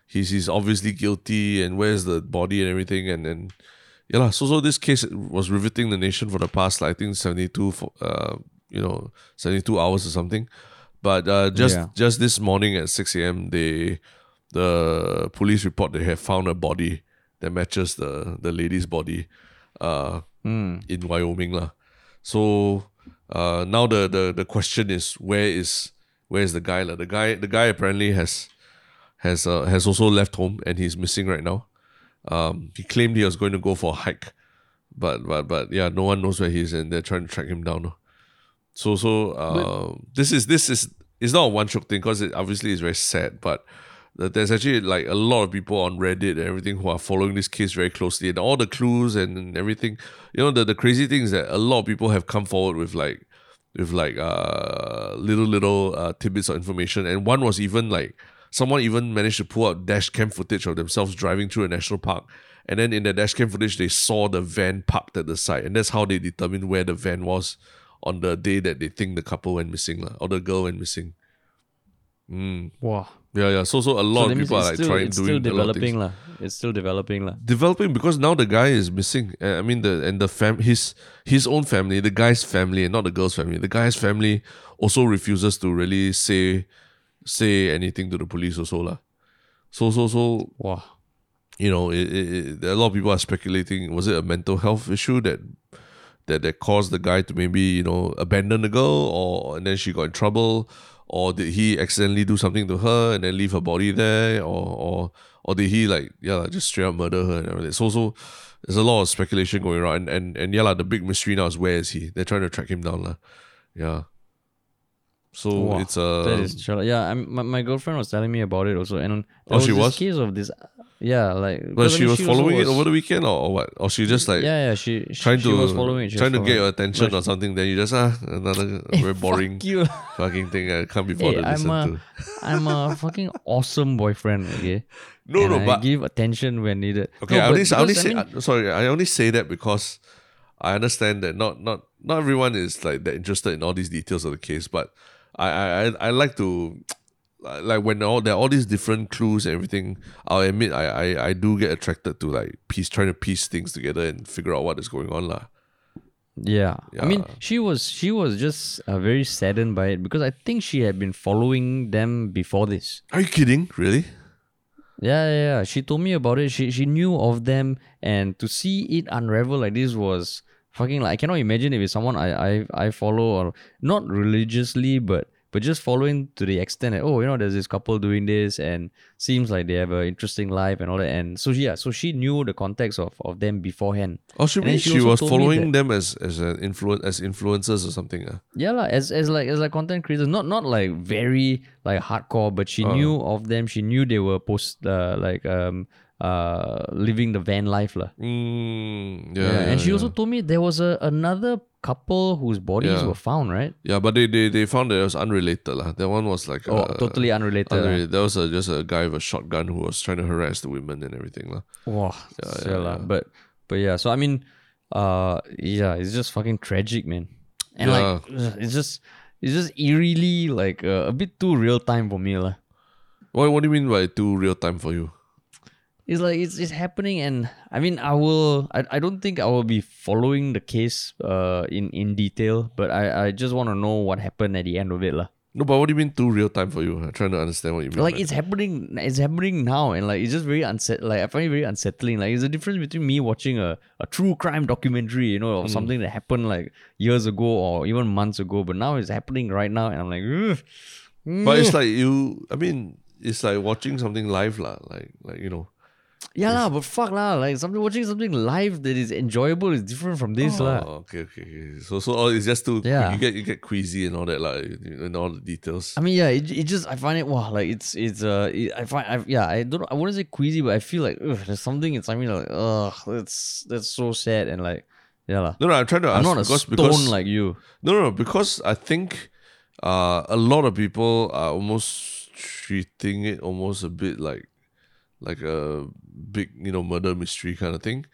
he's he's obviously guilty, and where's the body and everything, and then yeah lah. So so this case was riveting the nation for the past like, I think seventy two for uh you know seventy two hours or something. But uh, just Yeah. just this morning at six a.m. they the police report they have found a body that matches the the lady's body uh in Wyoming lah. So uh now the, the the question is where is where is the guy lah? The guy the guy apparently has has uh, has also left home and he's missing right now. Um, he claimed he was going to go for a hike, but but but yeah, no one knows where he is, and they're trying to track him down. So so uh, this is this is it's not a one shiok thing because it obviously is very sad, but there's actually like a lot of people on Reddit and everything who are following this case very closely and all the clues and everything. You know the the crazy thing is that a lot of people have come forward with like with like uh little little uh, tidbits of information, and one was even like someone even managed to pull out dash cam footage of themselves driving through a national park. And then in the dash cam footage, they saw the van parked at the site, and that's how they determined where the van was on the day that they think the couple went missing, or the girl went missing. Mm. wow. Yeah, yeah. So, so a lot So of people are like still, trying it's doing still a lot of things. developing lah. It's still developing lah. Developing because now the guy is missing. Uh, I mean the and the fam his his own family, the guy's family, and not the girl's family. The guy's family also refuses to really say say anything to the police also lah. So so so Wow. you know, it, it, it, a lot of people are speculating was it a mental health issue that that that caused the guy to maybe you know abandon the girl, or and then she got in trouble, or did he accidentally do something to her and then leave her body there, or or or did he like yeah like, just straight up murder her and everything? So so there's a lot of speculation going around, and and, and yeah like, the big mystery now is where is he? They're trying to track him down lah. Yeah. So Wow, it's a That is chill. Yeah, I'm, my, my girlfriend was telling me about it also, and oh, there Oh, was she was? case of this. Yeah, like but I she mean, was following it over the weekend or, or what? Or she just like yeah, yeah. She she, trying she to was following it. She was trying to get your attention or something. Then you just ah another Eh, very boring Fuck fucking thing I can't be Hey, bothered to I'm listen a to. I'm a fucking awesome boyfriend. Okay. No, and no, I but give attention when needed. okay. No, I only, I only say mean, sorry. I only say that because I understand that not not not everyone is like that interested in all these details of the case, but I I I, I like to. Like when all there are all these different clues and everything, I'll admit I, I I do get attracted to like piece trying to piece things together and figure out what is going on lah. Yeah. I mean, she was she was just uh, very saddened by it because I think she had been following them before this. Are you kidding? Really? Yeah, yeah, yeah. She told me about it. She she knew of them, and to see it unravel like this was fucking like I cannot imagine if it's someone I I I follow or not religiously, but but just following to the extent that oh you know there's this couple doing this and seems like they have an interesting life and all that and so yeah so she knew the context of of them beforehand. Oh, she she she, was following them as as an influ- as influencers or something. Uh. Yeah, lah, as as like as like content creators, not not like very like hardcore, but she Uh. knew of them. She knew they were post uh, like um uh living the van life lah. Mm, yeah, Yeah, yeah, and she yeah. also told me there was a another couple whose bodies Yeah. were found, right? Yeah, but they, they, they found that it was unrelated. lah. That one was like Oh, uh, totally unrelated. lah. unrelated. That was a, just a guy with a shotgun who was trying to harass the women and everything. lah. Wow, yeah, yeah, lah. yeah. But but yeah, so I mean, uh, yeah, it's just fucking tragic, man. And like, it's just it's just eerily like uh, a bit too real time for me, lah. What, what do you mean by too real time for you? It's like it's it's happening and i mean i will i, I don't think i will be following the case uh in in detail but i i just want to know what happened at the end of it lah. No, but what do you mean too real time for you? I'm trying to understand what you mean. like it's happening it's happening now and like it's just very unset like i find it very unsettling like it's a difference between me watching a, a true crime documentary you know or something that happened like years ago or even months ago but now it's happening right now and i'm like Ugh. but it's like you. I mean, it's like watching something live, lah. Like like you know. Yeah lah but fuck lah like something watching something live that is enjoyable is different from this lah Oh, okay, okay, okay. So so oh, it's just too. Yeah. You get you get queasy and all that, like and all the details. I mean, yeah, it, it just I find it wow, like it's it's uh, it, I find I yeah, I don't I wouldn't say queasy, but I feel like ugh, there's something inside me like ugh, that's that's so sad and like yeah lah. no, no. I'm trying to I'm ask not a because stone because like you. No, no, because I think uh, a lot of people are almost treating it almost a bit like like a big, you know, murder mystery kind of thing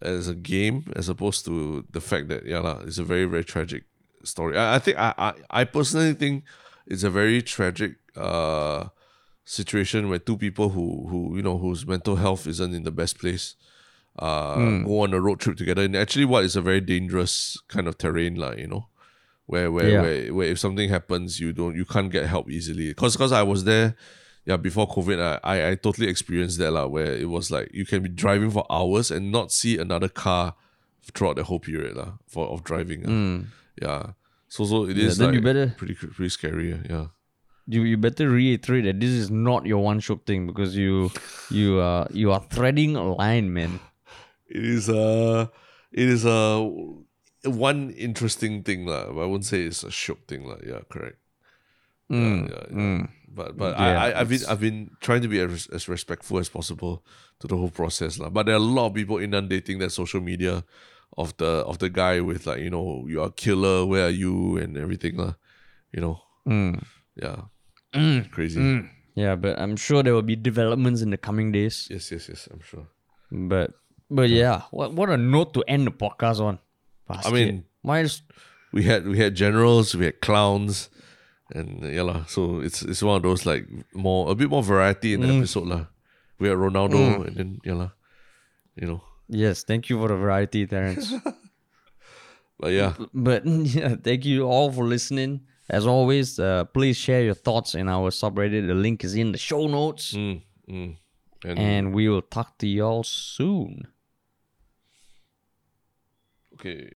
as a game, as opposed to the fact that yeah, it's a very very tragic story. I, I think I, I I personally think it's a very tragic uh situation where two people who who you know whose mental health isn't in the best place uh go on a road trip together and actually what is a very dangerous kind of terrain like you know where where, Yeah. where where if something happens you don't you can't get help easily because because I was there yeah before COVID I, I I totally experienced that lah where it was like you can be driving for hours and not see another car throughout the whole period lah for of driving ah. yeah so so it. Yeah, is then you better- pretty pretty scary ah, yeah You you better reiterate that this is not your one shiok thing because you you uh you are threading a line, man. it is a it is a one interesting thing lah. but I wouldn't say it's a shiok thing lah. Yeah, correct. Mm, Yeah, yeah, yeah. But but Yeah, I, I I've been I've been trying to be as, as respectful as possible to the whole process lah. But there are a lot of people inundating that social media of the of the guy with like you know you are a killer. Where are you and everything lah. You know. Mm. Yeah. Crazy. Yeah, but I'm sure there will be developments in the coming days. Yes, yes, yes. I'm sure. But but yeah, what what a note to end the podcast on. I mean, mine's we had we had generals, we had clowns, and yeah lah. So it's it's one of those like more a bit more variety in the episode lah. We had Ronaldo, and then yeah lah. You know, yes, thank you for the variety, Terrence. but yeah, but yeah, thank you all for listening. As always, uh, please share your thoughts in our subreddit. The link is in the show notes. mm, mm. and And we will talk to y'all soon. okay.